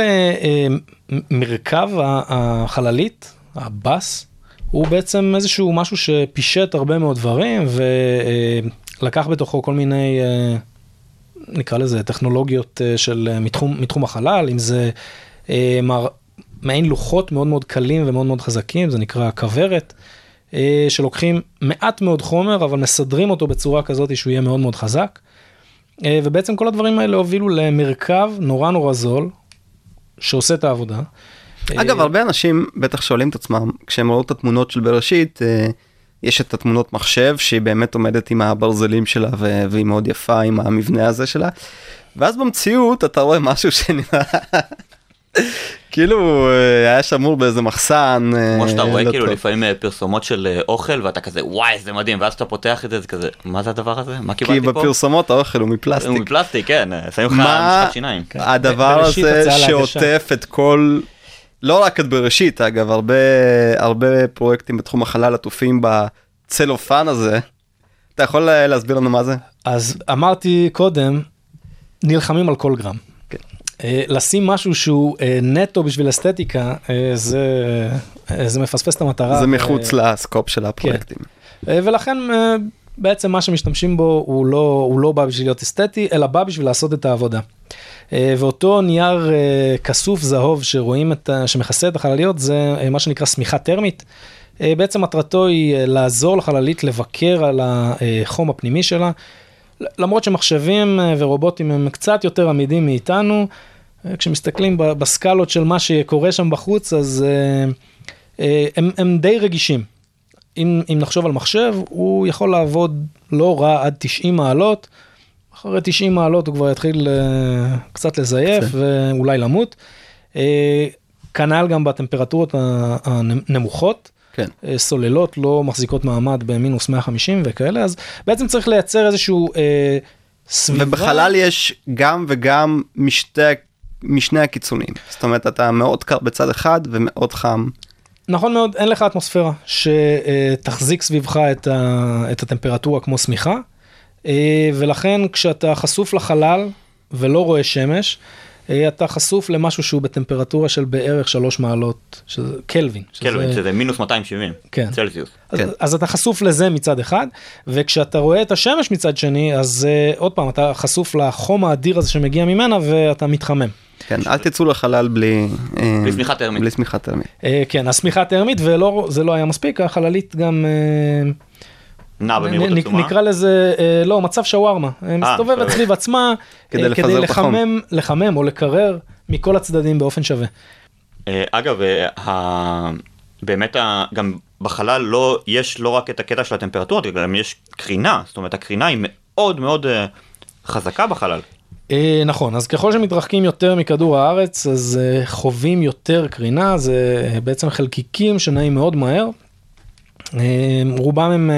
[SPEAKER 6] מרכב החללית, הבאס, הוא בעצם איזשהו משהו שפישט הרבה מאוד דברים ולקח בתוכו כל מיני, נקרא לזה, טכנולוגיות של מתחום, מתחום החלל, אם זה מעין לוחות מאוד מאוד קלים ומאוד מאוד חזקים, זה נקרא כוורת, אה, שלוקחים מעט מאוד חומר אבל מסדרים אותו בצורה כזאת שהוא יהיה מאוד מאוד חזק. אה, ובעצם כל הדברים האלה הובילו למרכב נורא נורא זול, שעושה את העבודה.
[SPEAKER 4] אגב, הרבה אנשים בטח שואלים את עצמם, כשהם ראו את התמונות של בראשית, אה, יש את התמונות מחשב שהיא באמת עומדת עם הברזלים שלה והיא מאוד יפה עם המבנה הזה שלה, ואז במציאות אתה רואה משהו שנראה כאילו אה, היה שמור באיזה מחסן. אה,
[SPEAKER 5] כמו שאתה רואה
[SPEAKER 4] לא
[SPEAKER 5] כאילו. לפעמים אה, פרסומות של אוכל ואתה כזה וואי זה מדהים ואז אתה פותח את זה זה כזה מה זה הדבר הזה מה
[SPEAKER 4] כי
[SPEAKER 5] קיבלתי פה?
[SPEAKER 4] בפרסומות האוכל הוא
[SPEAKER 5] הוא
[SPEAKER 4] מפלסטיק.
[SPEAKER 5] מפלסטיק כן שמים לך
[SPEAKER 4] מה
[SPEAKER 5] משחת שיניים.
[SPEAKER 4] הדבר הזה. שעוטף את כל, לא רק את בראשית אגב, הרבה, הרבה פרויקטים בתחום החלל עטופים בצלופן הזה. אתה יכול להסביר לנו מה זה?
[SPEAKER 6] אז אמרתי קודם, נלחמים על כל גרם.
[SPEAKER 4] כן.
[SPEAKER 6] אה, לשים משהו שהוא אה, נטו בשביל אסתטיקה, אה, זה, אה, זה מפספס את המטרה.
[SPEAKER 4] זה מחוץ לסקופ של הפרויקטים.
[SPEAKER 6] אה, ולכן אה, בעצם מה שמשתמשים בו הוא לא, הוא לא בא בשביל להיות אסתטי, אלא בא בשביל לעשות את העבודה. אה, ואותו נייר אה, כסוף זהוב שרואים את, ה- שמכסה את החלליות זה אה, מה שנקרא שמיכה טרמית. אה, בעצם מטרתו היא אה, לעזור לחללית לבקר על החום הפנימי שלה. למרות שמחשבים ורובוטים הם קצת יותר עמידים מאיתנו, כשמסתכלים בסקלות של מה שקורה שם בחוץ, אז אה, אה, הם, הם די רגישים. אם, אם נחשוב על מחשב, הוא יכול לעבוד לא רע עד 90 מעלות, אחרי 90 מעלות הוא כבר יתחיל אה, קצת לזייף
[SPEAKER 4] קצת.
[SPEAKER 6] ואולי למות. אה, כנ"ל גם בטמפרטורות הנמוכות.
[SPEAKER 4] כן.
[SPEAKER 6] סוללות לא מחזיקות מעמד במינוס 150 וכאלה, אז בעצם צריך לייצר איזשהו אה, סביבה.
[SPEAKER 4] ובחלל יש גם וגם משתי, משני הקיצונים. זאת אומרת אתה מאוד קר בצד אחד ומאוד חם.
[SPEAKER 6] נכון מאוד, אין לך אטמוספירה שתחזיק סביבך את, ה, את הטמפרטורה כמו שמיכה, אה, ולכן כשאתה חשוף לחלל ולא רואה שמש, אה, אתה חשוף למשהו שהוא בטמפרטורה של בערך 3 מעלות, שזה קלווין. שזה-
[SPEAKER 5] כן, שזה מינוס 270
[SPEAKER 6] כן.
[SPEAKER 5] צלזיוס.
[SPEAKER 6] אז,
[SPEAKER 4] כן.
[SPEAKER 6] אז אתה חשוף לזה מצד אחד, וכשאתה רואה את השמש מצד שני, אז uh, עוד פעם, אתה חשוף לחום האדיר הזה שמגיע ממנה ואתה מתחמם.
[SPEAKER 4] כן, אל תצאו לחלל בלי... אה,
[SPEAKER 5] בלי שמיכה טרמית.
[SPEAKER 4] בלי שמיכה טרמית.
[SPEAKER 6] Uh, כן, השמיכה טרמית, וזה לא היה מספיק, החללית גם... Uh,
[SPEAKER 5] נע במהירות עצומה.
[SPEAKER 6] נקרא לזה, לא, מצב שווארמה. אה, מסתובבת. סביב עצמה, [laughs]
[SPEAKER 4] כדי
[SPEAKER 6] אה. לחמם, לחמם או לקרר מכל הצדדים באופן שווה.
[SPEAKER 5] אה, אגב, אה, באמת גם בחלל לא, יש לא רק את הקטע של הטמפרטורות, גם יש קרינה, זאת אומרת הקרינה היא מאוד מאוד אה, חזקה בחלל.
[SPEAKER 6] אה, נכון, אז ככל שמתרחקים יותר מכדור הארץ, אז אה, חווים יותר קרינה, זה אה, בעצם חלקיקים שנעים מאוד מהר. רובם הם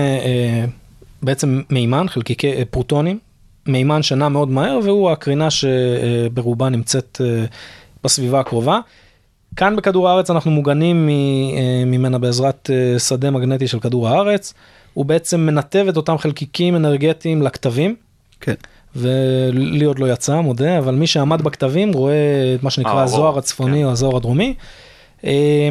[SPEAKER 6] בעצם מימן, חלקיקי פרוטונים, מימן שנע מאוד מהר, והוא הקרינה שברובה נמצאת בסביבה הקרובה. כאן בכדור הארץ אנחנו מוגנים ממנה בעזרת שדה מגנטי של כדור הארץ. הוא בעצם מנתב את אותם חלקיקים אנרגטיים לכתבים.
[SPEAKER 4] כן.
[SPEAKER 6] ולי עוד לא יצא, מודה, אבל מי שעמד בכתבים רואה את מה שנקרא הזוהר הצפוני
[SPEAKER 5] כן.
[SPEAKER 6] או הזוהר הדרומי. אה,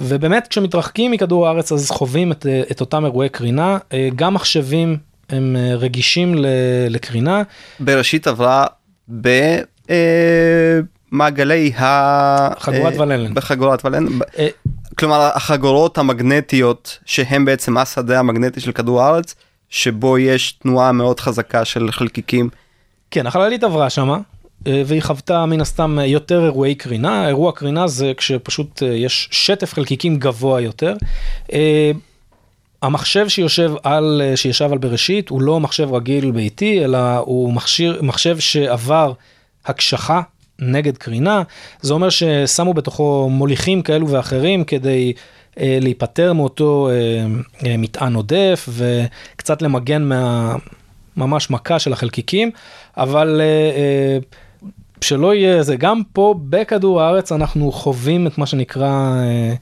[SPEAKER 6] ובאמת כשמתרחקים מכדור הארץ אז חווים את, אה, את אותם אירועי קרינה, אה, גם מחשבים הם אה, רגישים לקרינה,
[SPEAKER 4] בראשית עברה במעגלי ה...
[SPEAKER 6] חגורת
[SPEAKER 4] אה,
[SPEAKER 6] ולנלן.
[SPEAKER 4] בחגורת ולנלן.
[SPEAKER 6] אה,
[SPEAKER 4] כלומר החגורות המגנטיות שהם בעצם השדה המגנטי של כדור הארץ שבו יש תנועה מאוד חזקה של חלקיקים.
[SPEAKER 6] כן, החללית עברה שמה, אה, והיא חוותה מן הסתם יותר אירועי קרינה. אירוע קרינה זה כשפשוט אה, יש שטף חלקיקים גבוה יותר. אה, המחשב שיושב על, שישב על בראשית הוא לא מחשב רגיל ביתי, אלא הוא מכשיר, מחשב שעבר הקשחה נגד קרינה. זה אומר ששמו בתוכו מוליכים כאלו ואחרים כדי אה, להיפטר מאותו אה, אה, מטען עודף וקצת למגן מה... ממש מכה של החלקיקים, אבל אה, אה, שלא יהיה זה, גם פה בכדור הארץ אנחנו חווים את מה שנקרא אה,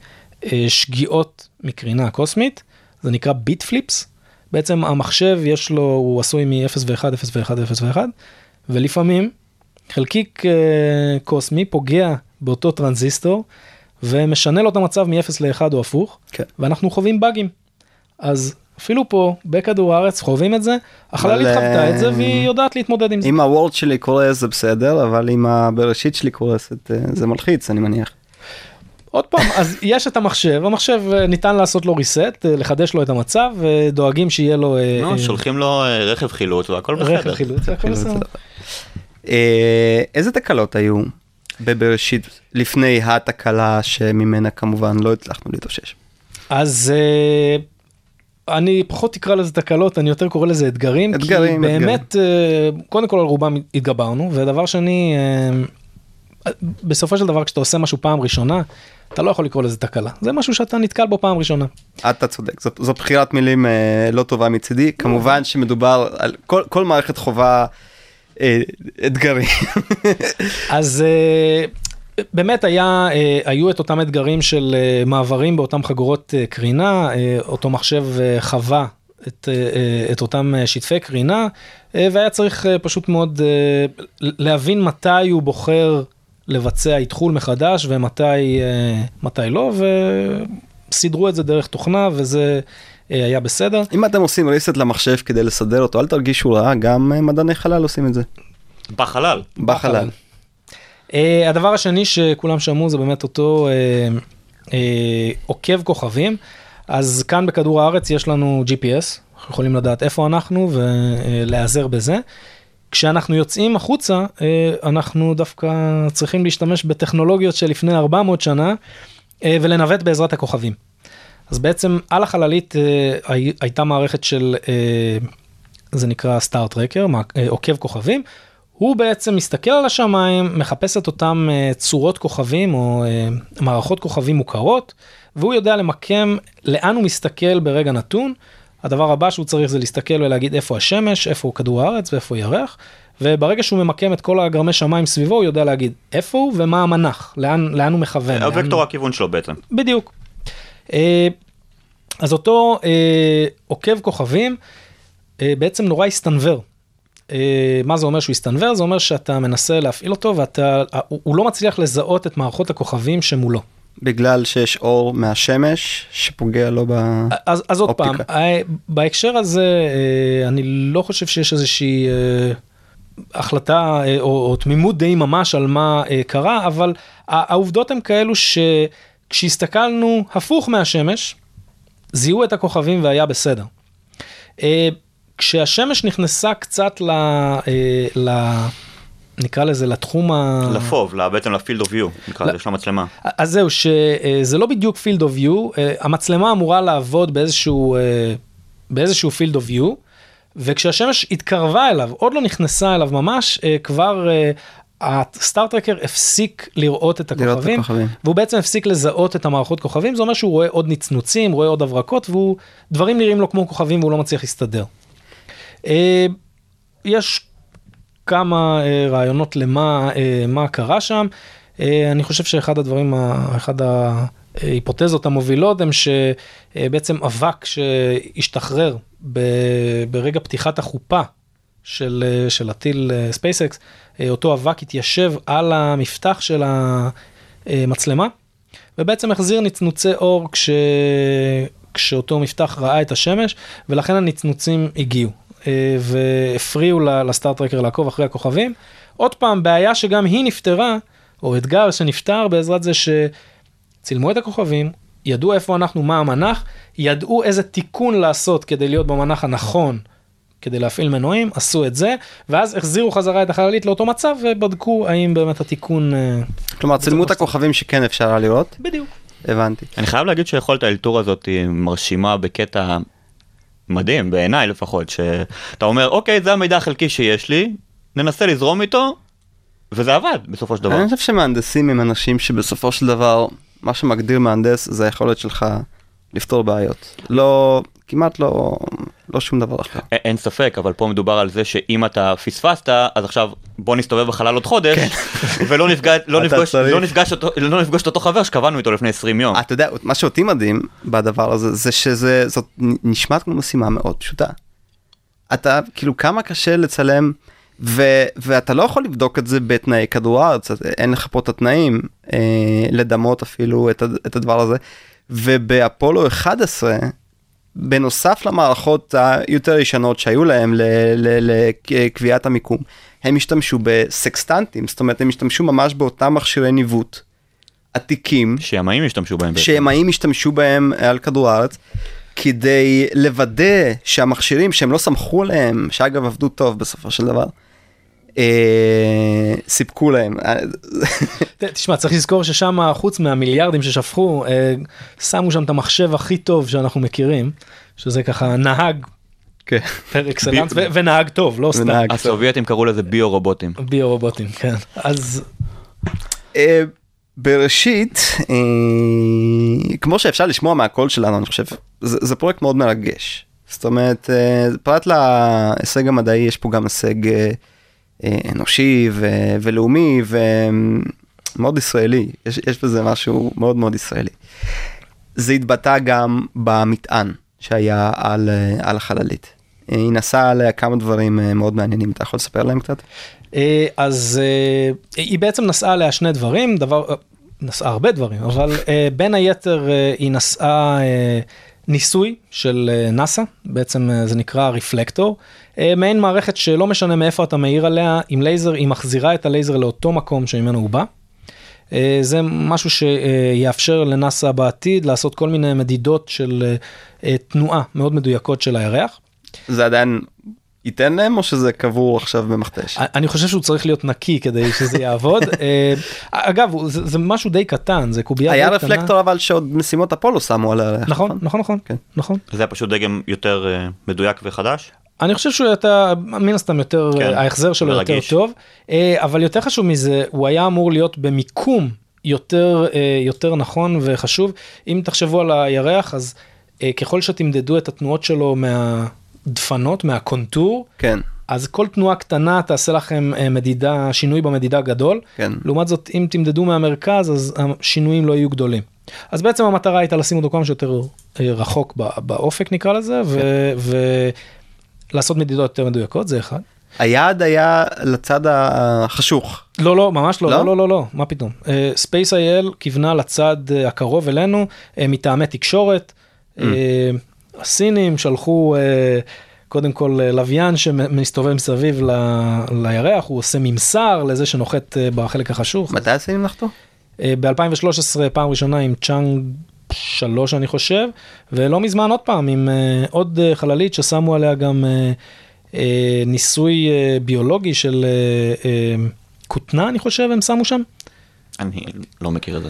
[SPEAKER 6] אה, שגיאות מקרינה קוסמית, זה נקרא ביט פליפס. בעצם המחשב יש לו, הוא עשוי מ-0 ו-1, 0 ו-1, 0 ו-1, ולפעמים חלקיק אה, קוסמי פוגע באותו טרנזיסטור ומשנה לו את המצב מ-0 ל-1 או הפוך,
[SPEAKER 4] כן.
[SPEAKER 6] ואנחנו חווים באגים. אז אפילו פה, בכדור הארץ, חווים את זה, החללית
[SPEAKER 4] אבל,
[SPEAKER 6] חוותה את זה
[SPEAKER 4] אה,
[SPEAKER 6] והיא יודעת להתמודד עם זה.
[SPEAKER 4] אם הוורד שלי קורס זה בסדר אבל אם הבראשית שלי קורסת זה מלחיץ אני מניח.
[SPEAKER 6] עוד פעם, אז יש את המחשב, המחשב אה, ניתן לעשות לו reset, אה, לחדש לו את המצב, ודואגים שיהיה לו אה,
[SPEAKER 5] שולחים לו רכב חילוץ והכל
[SPEAKER 6] רכב
[SPEAKER 5] בסדר.
[SPEAKER 6] חילוץ, והכל בסדר.
[SPEAKER 4] אה, איזה תקלות היו בבראשית לפני התקלה שממנה כמובן לא הצלחנו להתאושש.
[SPEAKER 6] אז אה, אני פחות אקרא לזה תקלות, אני יותר קורא לזה אתגרים.
[SPEAKER 4] אתגרים,
[SPEAKER 6] כי באמת, אה, קודם כל על רובם התגברנו, ודבר שני, אה, בסופו של דבר כשאתה עושה משהו פעם ראשונה, אתה לא יכול לקרוא לזה תקלה. זה משהו שאתה נתקל בו פעם ראשונה.
[SPEAKER 4] אתה צודק זאת, זו בחירת מילים אה, לא טובה מצידי כמובן שמדובר על כל, כל מערכת חובה אתגרים.
[SPEAKER 6] אז אה, באמת היה, אה, היו את אותם אתגרים של אה, מעברים באותם חגורות אה, קרינה, אה, אותו מחשב אה, חווה את, אה, אה, את אותם אה, שטפי קרינה, אה, והיה צריך אה, פשוט מאוד אה, להבין מתי הוא בוחר לבצע איתחול מחדש ומתי אה, מתי לא, וסידרו את זה דרך תוכנה וזה אה, היה בסדר.
[SPEAKER 4] אם אתם עושים reset למחשב כדי לסדר אותו אל תרגישו רע גם אה, מדעני חלל עושים את זה
[SPEAKER 5] בחלל.
[SPEAKER 4] בחלל.
[SPEAKER 6] Uh, הדבר השני שכולם שמעו זה באמת אותו uh, uh, עוקב כוכבים. אז כאן בכדור הארץ יש לנו GPS, אנחנו יכולים לדעת איפה אנחנו ולהיעזר בזה. כשאנחנו יוצאים החוצה, uh, אנחנו דווקא צריכים להשתמש בטכנולוגיות שלפני 400 שנה ולנווט בעזרת הכוכבים. אז בעצם על החללית הי- הייתה מערכת של, uh, זה נקרא סטאר טרקר, עוקב כוכבים. הוא בעצם מסתכל על השמיים, מחפש את אותם uh, צורות כוכבים או uh, מערכות כוכבים מוכרות, והוא יודע למקם לאן הוא מסתכל ברגע נתון. הדבר הבא שהוא צריך זה להסתכל ולהגיד איפה השמש, איפה כדור הארץ ואיפה ירח, וברגע שהוא ממקם את כל הגרמי שמיים סביבו, הוא יודע להגיד איפה הוא ומה המנח, לאן, לאן הוא מכוון. לאן-
[SPEAKER 5] הוקטור הכיוון שלו בעצם.
[SPEAKER 6] בדיוק. אה, אז אותו אה, עוקב כוכבים אה, בעצם נורא הסתנוור. אה, מה זה אומר שהוא הסתנוור? זה אומר שאתה מנסה להפעיל אותו ואתה, הוא, הוא לא מצליח לזהות את מערכות הכוכבים שמולו.
[SPEAKER 4] בגלל שיש אור מהשמש שפוגע לו ב...
[SPEAKER 6] אז, אז עוד פעם. אה, בהקשר הזה אה, אני לא חושב שיש איזושהי אה, החלטה אה, או, או תמימות די ממש על מה אה, קרה, אבל העובדות הן כאלו שכשהסתכלנו הפוך מהשמש, זיהו את הכוכבים והיה בסדר. אה, כשהשמש נכנסה קצת ל... אה, ל נקרא לזה לתחום ה...
[SPEAKER 5] לפוב, בעצם לפילד אוף יו, נקרא. לזה, של המצלמה.
[SPEAKER 6] אז זהו, שזה לא בדיוק of view, אה, המצלמה אמורה לעבוד באיזשהו, אה, באיזשהו field of view, וכשהשמש התקרבה אליו, עוד לא נכנסה אליו ממש, אה, כבר אה, הסטארטרקר הפסיק לראות את
[SPEAKER 4] לראות את
[SPEAKER 6] הכוכבים,
[SPEAKER 4] הכוכבים.
[SPEAKER 6] והוא בעצם הפסיק לזהות את המערכות כוכבים, זה אומר שהוא רואה עוד נצנוצים, רואה עוד הברקות, והוא, דברים נראים לו כמו כוכבים והוא לא מצליח להסתדר. אה, יש כמה אה, רעיונות למה אה, מה קרה שם. אני חושב שאחד הדברים, ה- אחד ההיפותזות המובילות הם שבעצם אבק שהשתחרר ברגע פתיחת החופה של, אה, של הטיל SpaceX, אותו אבק התיישב על המפתח של המצלמה, ובעצם החזיר נצנוצי אור כש... כשאותו מפתח ראה את השמש, ולכן הנצנוצים הגיעו, אה, והפריעו ל- ל star tracker לעקוב אחרי הכוכבים. עוד פעם, בעיה שגם היא נפתרה, או אתגר שנפתר בעזרת זה שצילמו את הכוכבים, ידעו איפה אנחנו, מה המנח, ידעו איזה תיקון לעשות כדי להיות במנח הנכון, כדי להפעיל מנועים, עשו את זה, ואז החזירו חזרה את החללית לאותו מצב ובדקו האם באמת התיקון... אה,
[SPEAKER 4] כלומר, צילמו את הכוכבים שכן אפשר היה לראות,
[SPEAKER 6] בדיוק.
[SPEAKER 4] הבנתי.
[SPEAKER 5] אני חייב להגיד שיכולת האלתור הזאת היא מרשימה בקטע מדהים, בעיניי לפחות, שאתה אומר, אוקיי, זה המידע החלקי שיש לי, ננסה לזרום איתו, וזה עבד בסופו של דבר.
[SPEAKER 4] אני חושב שמהנדסים הם אנשים שבסופו של דבר, מה שמגדיר מהנדס זה היכולת שלך לפתור בעיות. לא, כמעט לא, לא שום דבר אחר.
[SPEAKER 5] א- אין ספק, אבל פה מדובר על זה שאם אתה פספסת, אז עכשיו בוא נסתובב בחלל עוד חודש, ולא נפגע- לא נפגוש-
[SPEAKER 4] צריך.
[SPEAKER 5] לא נפגש אותו- לא נפגוש את אותו חבר שקבענו איתו לפני 20 יום.
[SPEAKER 4] אתה יודע, מה שאותי מדהים בדבר הזה, זה שזה, זאת נשמעת כמו משימה מאוד פשוטה. אתה, כאילו, כמה קשה לצלם, ו, ואתה לא יכול לבדוק את זה בתנאי כדור הארץ, אין לך פה את התנאים אה, לדמות אפילו את, את הדבר הזה. ובאפולו 11, בנוסף למערכות היותר ישנות שהיו להם לקביעת המיקום, הם השתמשו בסקסטנטים, זאת אומרת הם השתמשו ממש באותם מכשירי ניווט עתיקים.
[SPEAKER 5] שימאים ישתמשו בהם.
[SPEAKER 4] שימאים השתמשו בהם על כדור הארץ כדי לוודא שהמכשירים שהם לא סמכו עליהם, שאגב עבדו טוב בסופו של דבר, סיפקו להם. אה,
[SPEAKER 6] תשמע, צריך לזכור ששם, חוץ מהמיליארדים ששפכו, אה, שמו שם את המחשב הכי טוב שאנחנו מכירים, שזה ככה נהג
[SPEAKER 4] כן.
[SPEAKER 6] פר אקסלנס, ונהג טוב, לא סתם.
[SPEAKER 5] הסובייטים קראו לזה ביו-רובוטים.
[SPEAKER 6] ביו-רובוטים, כן. אז
[SPEAKER 4] אה, בראשית, אה, כמו שאפשר לשמוע מהקול שלנו, אני חושב, זה, פרויקט מאוד מרגש. זאת אומרת, אה, פרט להישג המדעי, יש פה גם הישג אה, אה, אנושי ו- ולאומי ומאוד ישראלי, יש, יש בזה משהו מאוד מאוד ישראלי. זה התבטא גם במטען שהיה על, אה, על החללית. אה, היא נסעה עליה כמה דברים אה, מאוד מעניינים, אתה יכול לספר להם קצת?
[SPEAKER 6] אה, אז אה, היא בעצם נסעה עליה שני דברים, דבר, אה, נסעה הרבה דברים, אבל אה, בין היתר אה, היא נסעה אה, ניסוי של אה, נאסא, בעצם אה, זה נקרא רפלקטור, אה, מעין מערכת שלא משנה מאיפה אתה מאיר עליה, עם לייזר, היא מחזירה את הלייזר לאותו מקום שממנו הוא בא. זה משהו שיאפשר לנאסא בעתיד לעשות כל מיני מדידות של תנועה מאוד מדויקות של הירח.
[SPEAKER 4] זה עדיין ייתן להם או שזה קבור עכשיו במכתש?
[SPEAKER 6] אני חושב שהוא צריך להיות נקי כדי שזה יעבוד. [laughs] אה, אגב, זה, זה משהו די קטן, זה קובייה
[SPEAKER 4] היה
[SPEAKER 6] קטנה.
[SPEAKER 4] רפלקטור אבל שעוד משימות אפולו שמו על הירח.
[SPEAKER 6] נכון, נכון, נכון,
[SPEAKER 4] כן.
[SPEAKER 6] נכון.
[SPEAKER 5] זה היה פשוט דגם יותר אה, מדויק וחדש.
[SPEAKER 6] אני חושב שהוא יותר, מן הסתם יותר,
[SPEAKER 5] כן,
[SPEAKER 6] אה, ההחזר שלו יותר
[SPEAKER 5] ורגיש.
[SPEAKER 6] טוב, אבל יותר חשוב מזה, הוא היה אמור להיות במיקום יותר, יותר נכון וחשוב. אם תחשבו על הירח, אז ככל שתמדדו את התנועות שלו מהדפנות, מהקונטור,
[SPEAKER 4] כן,
[SPEAKER 6] אז כל תנועה קטנה תעשה לכם אה, מדידה, שינוי במדידה גדול.
[SPEAKER 4] כן.
[SPEAKER 6] לעומת זאת, אם תמדדו מהמרכז, אז השינויים לא יהיו גדולים. אז בעצם המטרה הייתה לשים אותו כמה שיותר אה, רחוק באופק נקרא לזה, ולעשות מדידות יותר מדויקות, זה אחד.
[SPEAKER 4] היעד היה לצד החשוך.
[SPEAKER 6] לא, לא, ממש לא,
[SPEAKER 4] לא?
[SPEAKER 6] לא, לא, לא, לא, מה פתאום. SpaceIL כיוונה לצד אה, הקרוב אלינו אה, מטעמי תקשורת.
[SPEAKER 4] ממ.
[SPEAKER 6] אה, הסינים שלחו אה, קודם כל אה, לוויין שמסתובב מסביב ל- לירח, הוא עושה ממסר לזה שנוחת אה, בחלק החשוך.
[SPEAKER 4] מתי הסינים נחתו?
[SPEAKER 6] ב-2013 פעם ראשונה עם צ'אנג 3 אני חושב, ולא מזמן עוד פעם עם אה, עוד אה, חללית ששמו עליה גם אה, אה, ניסוי אה, ביולוגי של כותנה אני חושב הם שמו שם.
[SPEAKER 5] אני לא מכיר את זה.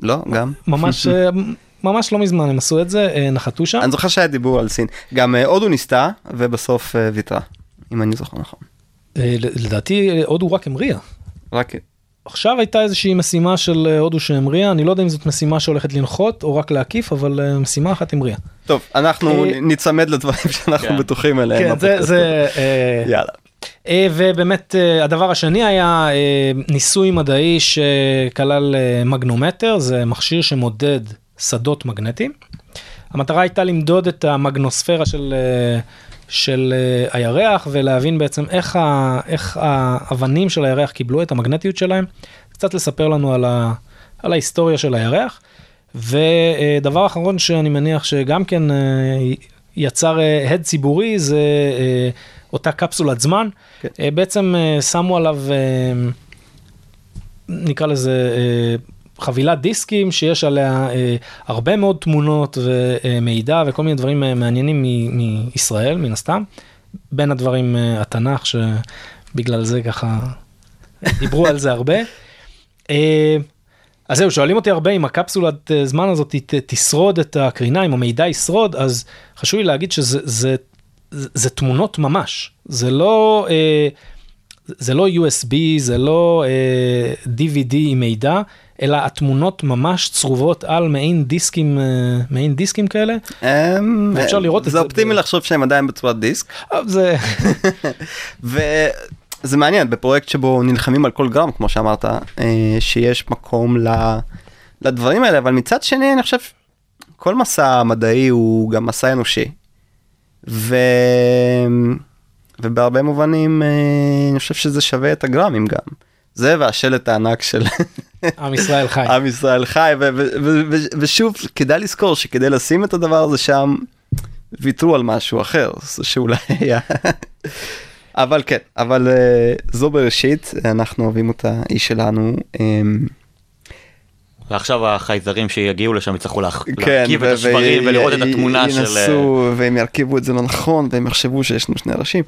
[SPEAKER 4] לא, גם.
[SPEAKER 6] ממש ממש לא מזמן הם עשו את זה, אה, נחתו שם.
[SPEAKER 4] אני זוכר שהיה דיבור על סין. גם אה, הודו ניסתה, ובסוף אה, ויתרה, אם אני זוכר נכון.
[SPEAKER 6] לדעתי הודו רק המריאה.
[SPEAKER 4] רק
[SPEAKER 6] עכשיו הייתה איזושהי משימה של הודו שהמריאה, אני לא יודע אם זאת משימה שהולכת לנחות או רק להקיף, אבל משימה אחת המריאה.
[SPEAKER 4] טוב, אנחנו ניצמד לדברים שאנחנו
[SPEAKER 5] כן.
[SPEAKER 4] בטוחים עליהם.
[SPEAKER 6] כן, זה,
[SPEAKER 4] יאללה.
[SPEAKER 6] ובאמת הדבר השני היה ניסוי מדעי שכלל מגנומטר, זה מכשיר שמודד שדות מגנטיים. המטרה הייתה למדוד את המגנוספירה של, אה, של אה, הירח ולהבין בעצם איך, ה, איך האבנים של הירח קיבלו את המגנטיות שלהם, קצת לספר לנו על, ה, על ההיסטוריה של הירח. ודבר אחרון שאני מניח שגם כן אה, יצר הד ציבורי זה אותה קפסולת זמן.
[SPEAKER 4] כן.
[SPEAKER 6] בעצם שמו עליו, נקרא לזה, חבילת דיסקים שיש עליה אה, הרבה מאוד תמונות ומידע וכל מיני דברים אה, מעניינים מישראל, מן הסתם. בין הדברים אה, התנ"ך, שבגלל זה ככה דיברו על זה הרבה. אה, אז זהו, שואלים אותי הרבה אם הקפסולת אה, זמן הזאת ת- תשרוד את הקרינה, אם המידע ישרוד, אז חשוב לי להגיד שזה זה, זה, זה תמונות ממש, זה לא, אה, זה לא USB, זה לא אה, DVD עם מידע, אלא התמונות ממש צרובות על מעין דיסקים, אה, מעין דיסקים כאלה.
[SPEAKER 4] אמ,
[SPEAKER 6] ואפשר לראות את
[SPEAKER 4] זה
[SPEAKER 6] זה
[SPEAKER 4] אופטימי לחשוב שהם עדיין בצורת דיסק.
[SPEAKER 6] אבל זה, [laughs]
[SPEAKER 4] וזה מעניין בפרויקט שבו נלחמים על כל גרם כמו שאמרת אה, שיש מקום. לדברים האלה אבל מצד שני אני חושב כל מסע מדעי הוא גם מסע אנושי. ו... ובהרבה מובנים אה, אני חושב שזה שווה את הגרמים גם. זה והשלט הענק של [laughs]
[SPEAKER 6] עם ישראל חי.
[SPEAKER 4] עם ישראל חי ושוב כדאי לזכור שכדי לשים את הדבר הזה שם ויתרו על משהו אחר שאולי [laughs] היה. אבל כן אבל אה, זו בראשית אנחנו אוהבים אותה היא שלנו. אמ,
[SPEAKER 5] ועכשיו החייזרים שיגיעו לשם יצטרכו לה-
[SPEAKER 4] כן,
[SPEAKER 5] להרכיב את השברים
[SPEAKER 4] ו-
[SPEAKER 5] ולראות את התמונה של... אה,
[SPEAKER 4] ינסו והם ירכיבו את זה לא נכון והם יחשבו שיש לנו שני ראשים.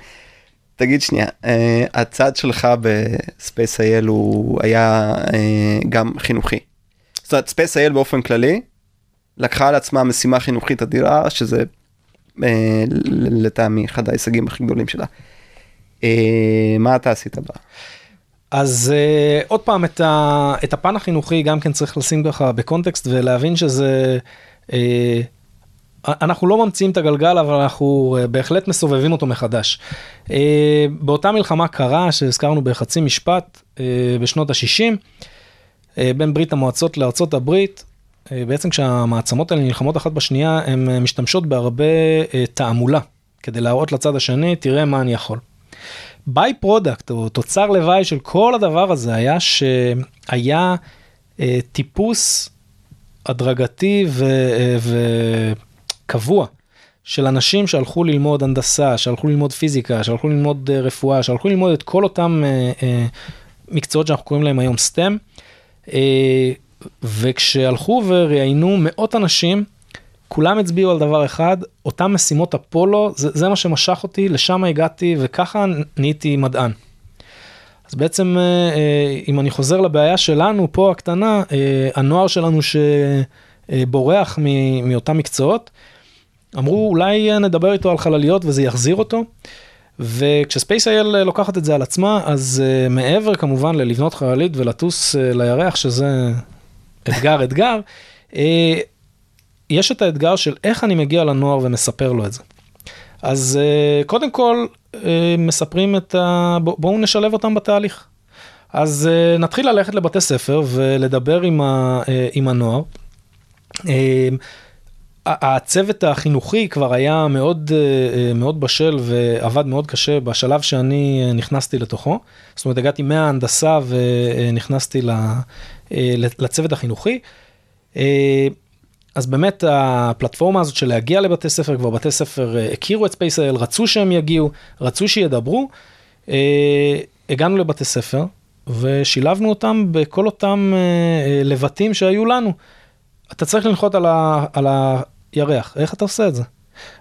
[SPEAKER 4] תגיד שנייה אה, הצד שלך ב SpaceIL הוא היה אה, גם חינוכי. זאת אומרת SpaceIL באופן כללי לקחה על עצמה משימה חינוכית אדירה שזה אה, לטעמי אחד ההישגים הכי גדולים שלה. מה אתה עשית בה?
[SPEAKER 6] אז uh, עוד פעם את, ה, את הפן החינוכי גם כן צריך לשים ככה בקונטקסט ולהבין שזה uh, אנחנו לא ממציאים את הגלגל אבל אנחנו uh, בהחלט מסובבים אותו מחדש. Uh, באותה מלחמה קרה שהזכרנו בחצי משפט uh, בשנות ה-60 uh, בין ברית המועצות לארצות הברית. בעצם כשהמעצמות האלה נלחמות אחת בשנייה הן משתמשות בהרבה תעמולה כדי להראות לצד השני תראה מה אני יכול. by-product או תוצר לוואי של כל הדבר הזה היה שהיה אה, טיפוס הדרגתי ו- אה, וקבוע של אנשים שהלכו ללמוד הנדסה, שהלכו ללמוד פיזיקה, שהלכו ללמוד אה, רפואה, שהלכו ללמוד את כל אותם אה, אה, מקצועות שאנחנו קוראים להם היום STEM. אה, וכשהלכו וראיינו מאות אנשים, כולם הצביעו על דבר אחד, אותם משימות אפולו, זה, זה מה שמשך אותי, לשם הגעתי וככה נהייתי מדען. אז בעצם, אה, אה, אם אני חוזר לבעיה שלנו פה הקטנה, הנוער שלנו שבורח מאותם מקצועות, אמרו אולי נדבר איתו על חלליות וזה יחזיר אותו. וכשספייס אייל לוקחת את זה על עצמה, אז uh, מעבר כמובן ללבנות חללית ולטוס uh, לירח, שזה אתגר [laughs] אתגר, uh, יש את האתגר של איך אני מגיע לנוער ומספר לו את זה. אז uh, קודם כל uh, מספרים את ה... בוא- בואו נשלב אותם בתהליך. אז uh, נתחיל ללכת לבתי ספר ולדבר עם, ה, uh, עם הנוער. Uh, הצוות החינוכי כבר היה מאוד אה, מאוד בשל ועבד מאוד קשה בשלב שאני אה, נכנסתי לתוכו. זאת אומרת, הגעתי מההנדסה ונכנסתי אה, לצוות החינוכי. אה, אז באמת הפלטפורמה הזאת של להגיע לבתי ספר, כבר בתי ספר אה, הכירו את SpaceIL, רצו שהם יגיעו, רצו שידברו. אה, הגענו לבתי ספר ושילבנו אותם בכל אותם אה, אה, לבטים שהיו לנו. אתה צריך לנחות על, ה, על הירח, איך אתה עושה את זה?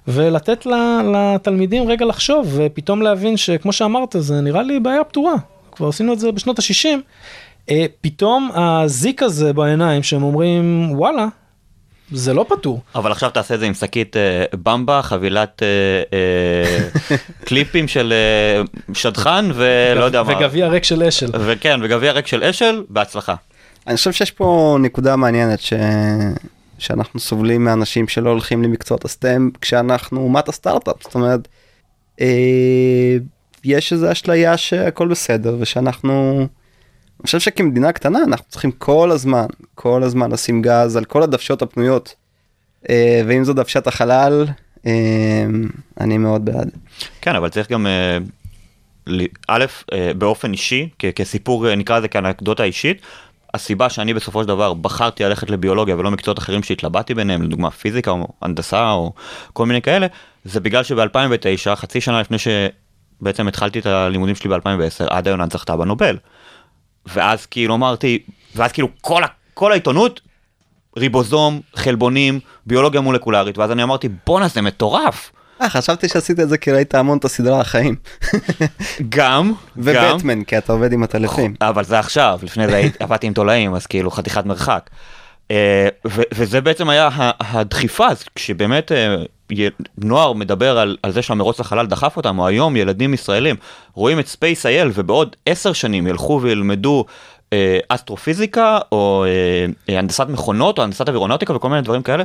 [SPEAKER 6] ולתת ל- לתלמידים רגע לחשוב, ופתאום להבין שכמו שאמרת, זה נראה לי בעיה פתורה. כבר עשינו את זה בשנות ה-60. פתאום הזיק הזה בעיניים, שהם אומרים, וואלה, זה לא פתור.
[SPEAKER 5] אבל עכשיו תעשה את זה עם שקית אה, במבה, חבילת אה, אה, [laughs] קליפים של אה, שדכן ולא יודע מה.
[SPEAKER 6] וגביע ריק של אשל.
[SPEAKER 5] וכן, וגביע ריק של אשל, בהצלחה.
[SPEAKER 4] אני חושב שיש פה נקודה מעניינת ש... שאנחנו סובלים מאנשים שלא הולכים למקצועות הסטם כשאנחנו אומת הסטארט-אפ זאת אומרת אה, יש איזו אשליה שהכל בסדר ושאנחנו אני חושב שכמדינה קטנה אנחנו צריכים כל הזמן כל הזמן לשים גז על כל הדוושות הפנויות אה, ואם זו דוושת החלל אה, אני מאוד בעד.
[SPEAKER 5] כן, אבל צריך גם, אה, א', אה, באופן אישי, כ- כסיפור, אה, נקרא לזה כאנקדוטה אישית, הסיבה שאני בסופו של דבר בחרתי ללכת לביולוגיה ולא מקצועות אחרים שהתלבטתי ביניהם, לדוגמה פיזיקה או הנדסה או כל מיני כאלה, זה בגלל שב-2009, חצי שנה לפני שבעצם התחלתי את הלימודים שלי ב-2010, עדה יונן זכתה בנובל. ואז כאילו אמרתי, ואז כאילו כל, כל העיתונות, ריבוזום, חלבונים, ביולוגיה מולקולרית, ואז אני אמרתי, בואנה זה מטורף.
[SPEAKER 4] אה, חשבתי שעשית את זה כי ראית המון את הסדרה החיים
[SPEAKER 5] גם, גם,
[SPEAKER 4] ובטמן כי אתה עובד עם הטלפים.
[SPEAKER 5] אבל זה עכשיו, לפני זה עבדתי עם תולעים, אז כאילו חתיכת מרחק. אה, וזה בעצם היה הדחיפה, כשבאמת אה, נוער מדבר על, על זה שהמרוץ לחלל דחף אותם, או היום ילדים ישראלים רואים את SpaceIL ובעוד עשר שנים ילכו וילמדו אה, אסטרופיזיקה, או אה, הנדסת מכונות, או הנדסת אווירונאוטיקה וכל מיני דברים כאלה,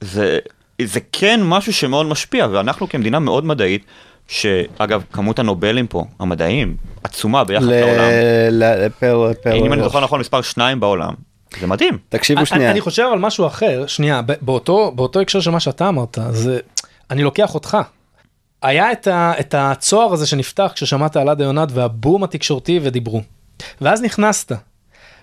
[SPEAKER 5] זה, זה כן משהו שמאוד משפיע, ואנחנו כמדינה מאוד מדעית, שאגב, כמות הנובלים פה, המדעיים, עצומה ביחס
[SPEAKER 4] ל-
[SPEAKER 5] לעולם.
[SPEAKER 4] ל- פר פר
[SPEAKER 5] אם אני. זוכר נכון מספר 2 בעולם. זה מדהים.
[SPEAKER 4] תקשיבו שנייה
[SPEAKER 6] אני חושב על משהו אחר, שנייה, באותו, באותו הקשר של מה שאתה אמרת, זה, אני לוקח אותך. היה את, ה, את הצוהר הזה שנפתח כששמעת על עדה יונת והבום התקשורתי ודיברו. ואז נכנסת,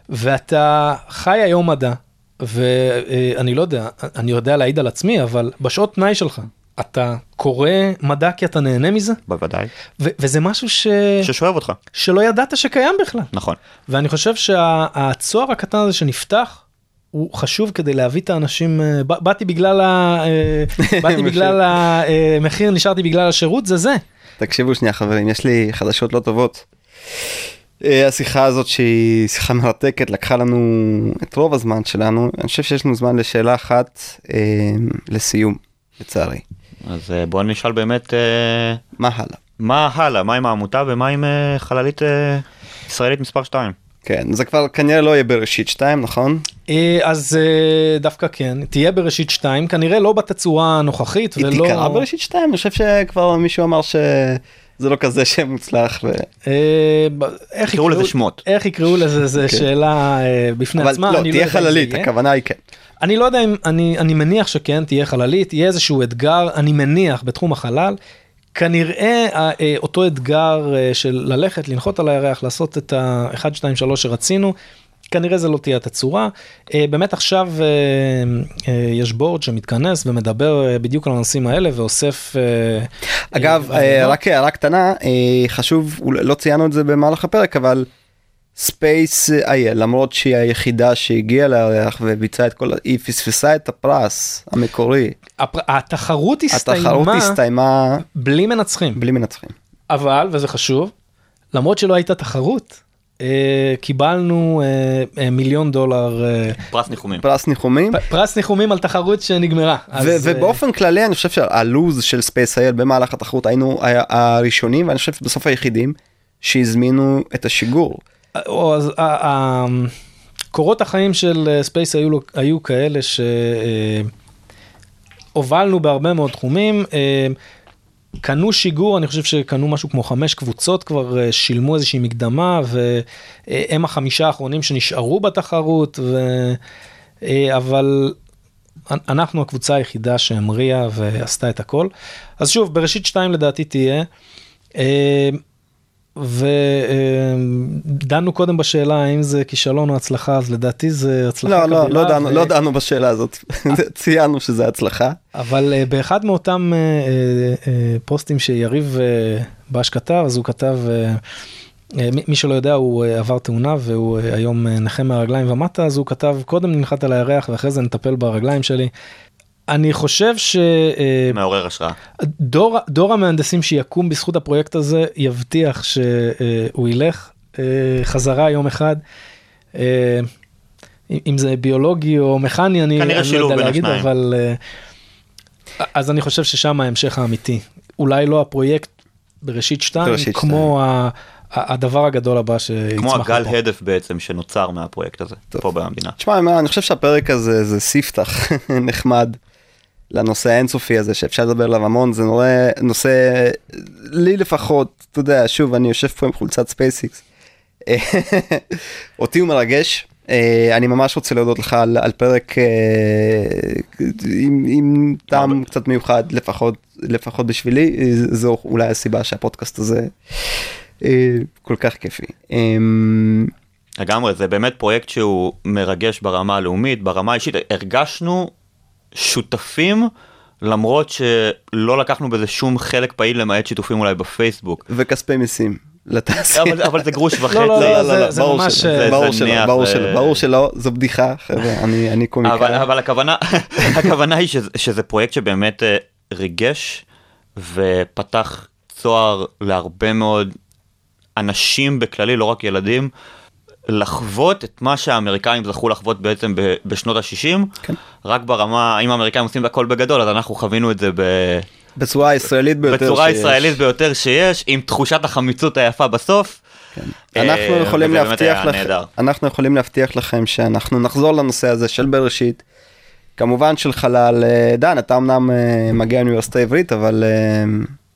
[SPEAKER 6] ואתה חי היום מדע, ואני לא יודע, אני יודע להעיד על עצמי, אבל בשעות פנאי שלך, אתה קורא מדע כי אתה נהנה מזה,
[SPEAKER 5] בוודאי.
[SPEAKER 6] ו- וזה משהו ש...
[SPEAKER 5] ששואב אותך.
[SPEAKER 6] שלא ידעת שקיים בכלל.
[SPEAKER 5] נכון.
[SPEAKER 6] ואני חושב שהצוהר הקטן הזה שנפתח הוא חשוב כדי להביא את האנשים אה, באתי בגלל ה... אה, [laughs] באתי בגלל המחיר נשארתי בגלל השירות זה זה.
[SPEAKER 4] תקשיבו שנייה חברים יש לי חדשות לא טובות. אה, השיחה הזאת שהיא שיחה מרתקת לקחה לנו את רוב הזמן שלנו אני חושב שיש לנו זמן לשאלה אחת אה, לסיום לצערי
[SPEAKER 5] אז אה, בוא נשאל באמת אה,
[SPEAKER 4] מה הלאה.
[SPEAKER 5] מה הלאה, מה עם העמותה ומה עם אה, חללית אה, ישראלית מספר 2.
[SPEAKER 4] כן זה כבר כנראה לא יהיה בראשית 2 נכון?
[SPEAKER 6] אז דווקא כן תהיה בראשית 2 כנראה לא בתצורה הנוכחית
[SPEAKER 4] היא
[SPEAKER 6] ולא
[SPEAKER 4] תיקרא בראשית 2 אני חושב שכבר מישהו אמר שזה לא כזה שם מוצלח. ו...
[SPEAKER 6] אה, איך
[SPEAKER 5] יקראו לזה שמות.
[SPEAKER 6] איך יקראו לזה זה
[SPEAKER 4] כן.
[SPEAKER 6] שאלה אה, בפני
[SPEAKER 4] אבל
[SPEAKER 6] עצמה
[SPEAKER 4] לא
[SPEAKER 6] אני
[SPEAKER 4] תהיה
[SPEAKER 6] זה
[SPEAKER 4] חללית. הכוונה היא כן.
[SPEAKER 6] אני לא יודע אם, אני, אני מניח שכן, תהיה חללית, יהיה איזשהו אתגר, אני מניח, בתחום החלל. כנראה אה, אותו אתגר של ללכת, לנחות על הירח, לעשות את ה-1, 2, 3 שרצינו, כנראה זה לא תהיה התצורה. אה, באמת עכשיו אה, אה, יש בורד שמתכנס ומדבר בדיוק על הנושאים האלה ואוסף...
[SPEAKER 4] אגב. רק הערה קטנה חשוב לא ציינו את זה במהלך הפרק אבל SpaceIL למרות שהיא היחידה שהגיעה לירח וביצעה את כל היא פספסה את הפרס המקורי
[SPEAKER 6] הפר- התחרות הסתיימה
[SPEAKER 4] התחרות הסתיימה
[SPEAKER 6] בלי מנצחים.
[SPEAKER 4] בלי מנצחים.
[SPEAKER 6] אבל, וזה חשוב, למרות שלא הייתה תחרות, קיבלנו אה, אה, מיליון דולר אה,
[SPEAKER 5] פרס ניחומים.
[SPEAKER 4] פרס ניחומים
[SPEAKER 6] פרס ניחומים על תחרות שנגמרה. אה,
[SPEAKER 4] ובאופן כללי אני חושב שהלוז של SpaceIL במהלך התחרות היינו הראשונים ואני חושב שבסוף היחידים שהזמינו את השיגור.
[SPEAKER 6] אה, קורות החיים של ספייס היו, היו כאלה שהובלנו בהרבה מאוד תחומים. אה, קנו שיגור, אני חושב שקנו משהו כמו חמש קבוצות כבר, אה, שילמו איזושהי מקדמה, והם החמישה האחרונים שנשארו בתחרות, ו... אה, אבל אנחנו הקבוצה היחידה שהמריאה ועשתה את הכל. אז שוב, בראשית שתיים לדעתי תהיה. אה, ודנו קודם בשאלה האם זה כישלון או הצלחה, אז לדעתי זה הצלחה
[SPEAKER 4] לא לא
[SPEAKER 6] כבירה.
[SPEAKER 4] לא דנו
[SPEAKER 6] ו-
[SPEAKER 4] לא דנו בשאלה הזאת [laughs] ציינו שזה הצלחה.
[SPEAKER 6] אבל uh, באחד מאותם uh, פוסטים שיריב בש כתב, אז הוא כתב, מי, שלא יודע, הוא עבר תאונה והוא היום נכה מהרגליים ומטה, אז הוא כתב, קודם ננחת על הירח ואחרי זה נטפל ברגליים שלי. אני חושב
[SPEAKER 5] מעורר השראה.
[SPEAKER 6] שדור דור המהנדסים שיקום בזכות הפרויקט הזה יבטיח שהוא ילך uh, חזרה יום אחד. Uh, אם זה ביולוגי או מכני, אני, אני לא יודע להגיד,
[SPEAKER 5] השניים.
[SPEAKER 6] אבל... אה, אז אני חושב ששם ההמשך האמיתי. אולי לא הפרויקט בראשית 2,
[SPEAKER 4] בראשית
[SPEAKER 6] כמו ה, ה, הדבר הגדול הבא שיצמח
[SPEAKER 5] כמו הגל
[SPEAKER 6] מפה.
[SPEAKER 5] הדף בעצם שנוצר מהפרויקט הזה,
[SPEAKER 4] טוב.
[SPEAKER 5] פה במדינה.
[SPEAKER 4] תשמע, אני חושב שהפרק הזה זה ספתח [laughs] נחמד לנושא האינסופי הזה שאפשר לדבר עליו המון, זה נורא, נושא, לי לפחות, אתה יודע, שוב, אני יושב פה עם חולצת SpaceX. [laughs] אותי הוא מרגש. אה, אני ממש רוצה להודות לך על, על פרק אה, עם, עם טעם קצת מיוחד, לפחות, לפחות בשבילי, זו אולי הסיבה שהפודקאסט הזה אה, כל כך כיפי. אה,
[SPEAKER 5] לגמרי, זה באמת פרויקט שהוא מרגש ברמה הלאומית, ברמה האישית. הרגשנו שותפים, למרות שלא לקחנו בזה שום חלק פעיל למעט שיתופים אולי בפייסבוק.
[SPEAKER 4] וכספי מיסים לתעשייה.
[SPEAKER 5] אבל, אבל זה גרוש וחצי.
[SPEAKER 6] לא, לא, זה- זה
[SPEAKER 4] ברור
[SPEAKER 6] ממש,
[SPEAKER 4] שלא,
[SPEAKER 6] אה,
[SPEAKER 4] ברור
[SPEAKER 5] זה
[SPEAKER 4] שלא, ברור
[SPEAKER 5] זה-
[SPEAKER 4] שלא, ברור שלא, זו בדיחה, חבר'ה, אני אני קומיקאי.
[SPEAKER 5] אבל, אבל הכוונה, [laughs] הכוונה היא שזה, שזה פרויקט שבאמת אה, ריגש ופתח צוהר להרבה מאוד אנשים בכללי, לא רק ילדים, לחוות את מה שהאמריקאים זכו לחוות בעצם ב- בשנות ה-60,
[SPEAKER 4] כן.
[SPEAKER 5] רק ברמה, אם האמריקאים עושים הכל בגדול, אז אנחנו חווינו את זה ב...
[SPEAKER 4] בצורה הישראלית ביותר
[SPEAKER 5] בצורה
[SPEAKER 4] שיש.
[SPEAKER 5] הישראלית ביותר שיש, עם תחושת החמיצות היפה בסוף.
[SPEAKER 4] אנחנו
[SPEAKER 5] אה,
[SPEAKER 4] יכולים להבטיח
[SPEAKER 5] נהדר.
[SPEAKER 4] אנחנו יכולים להבטיח לכם שאנחנו נחזור לנושא הזה של בראשית. כמובן של חלל, אה, דן, אתה אמנם אה, מגיע מאוניברסיטה העברית, אבל אה,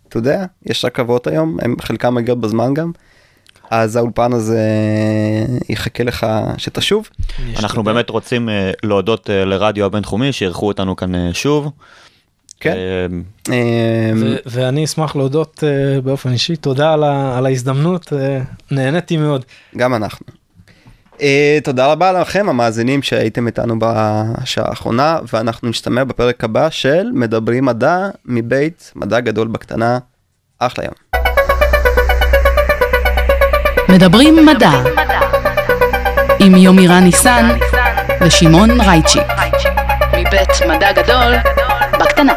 [SPEAKER 4] אתה יודע, יש רכבות היום, הם חלקם מגיעות בזמן גם. אז האולפן הזה אה, יחכה לך שתשוב.
[SPEAKER 5] אנחנו באמת רוצים אה, להודות אה, לרדיו הבינתחומי שאירחו אותנו כאן שוב.
[SPEAKER 4] כן.
[SPEAKER 6] ואני אשמח להודות באופן אישי, תודה על, ההזדמנות, נהניתי מאוד.
[SPEAKER 4] גם אנחנו. Uh, תודה רבה לכם המאזינים שהייתם איתנו בשעה האחרונה ואנחנו נשתמע בפרק הבא של מדברים מדע מבית מדע גדול בקטנה. אחלה יום.
[SPEAKER 3] מדברים מדע עם יומירן ניסן ושמעון רייצ'י מבית מדע גדול בקטנה.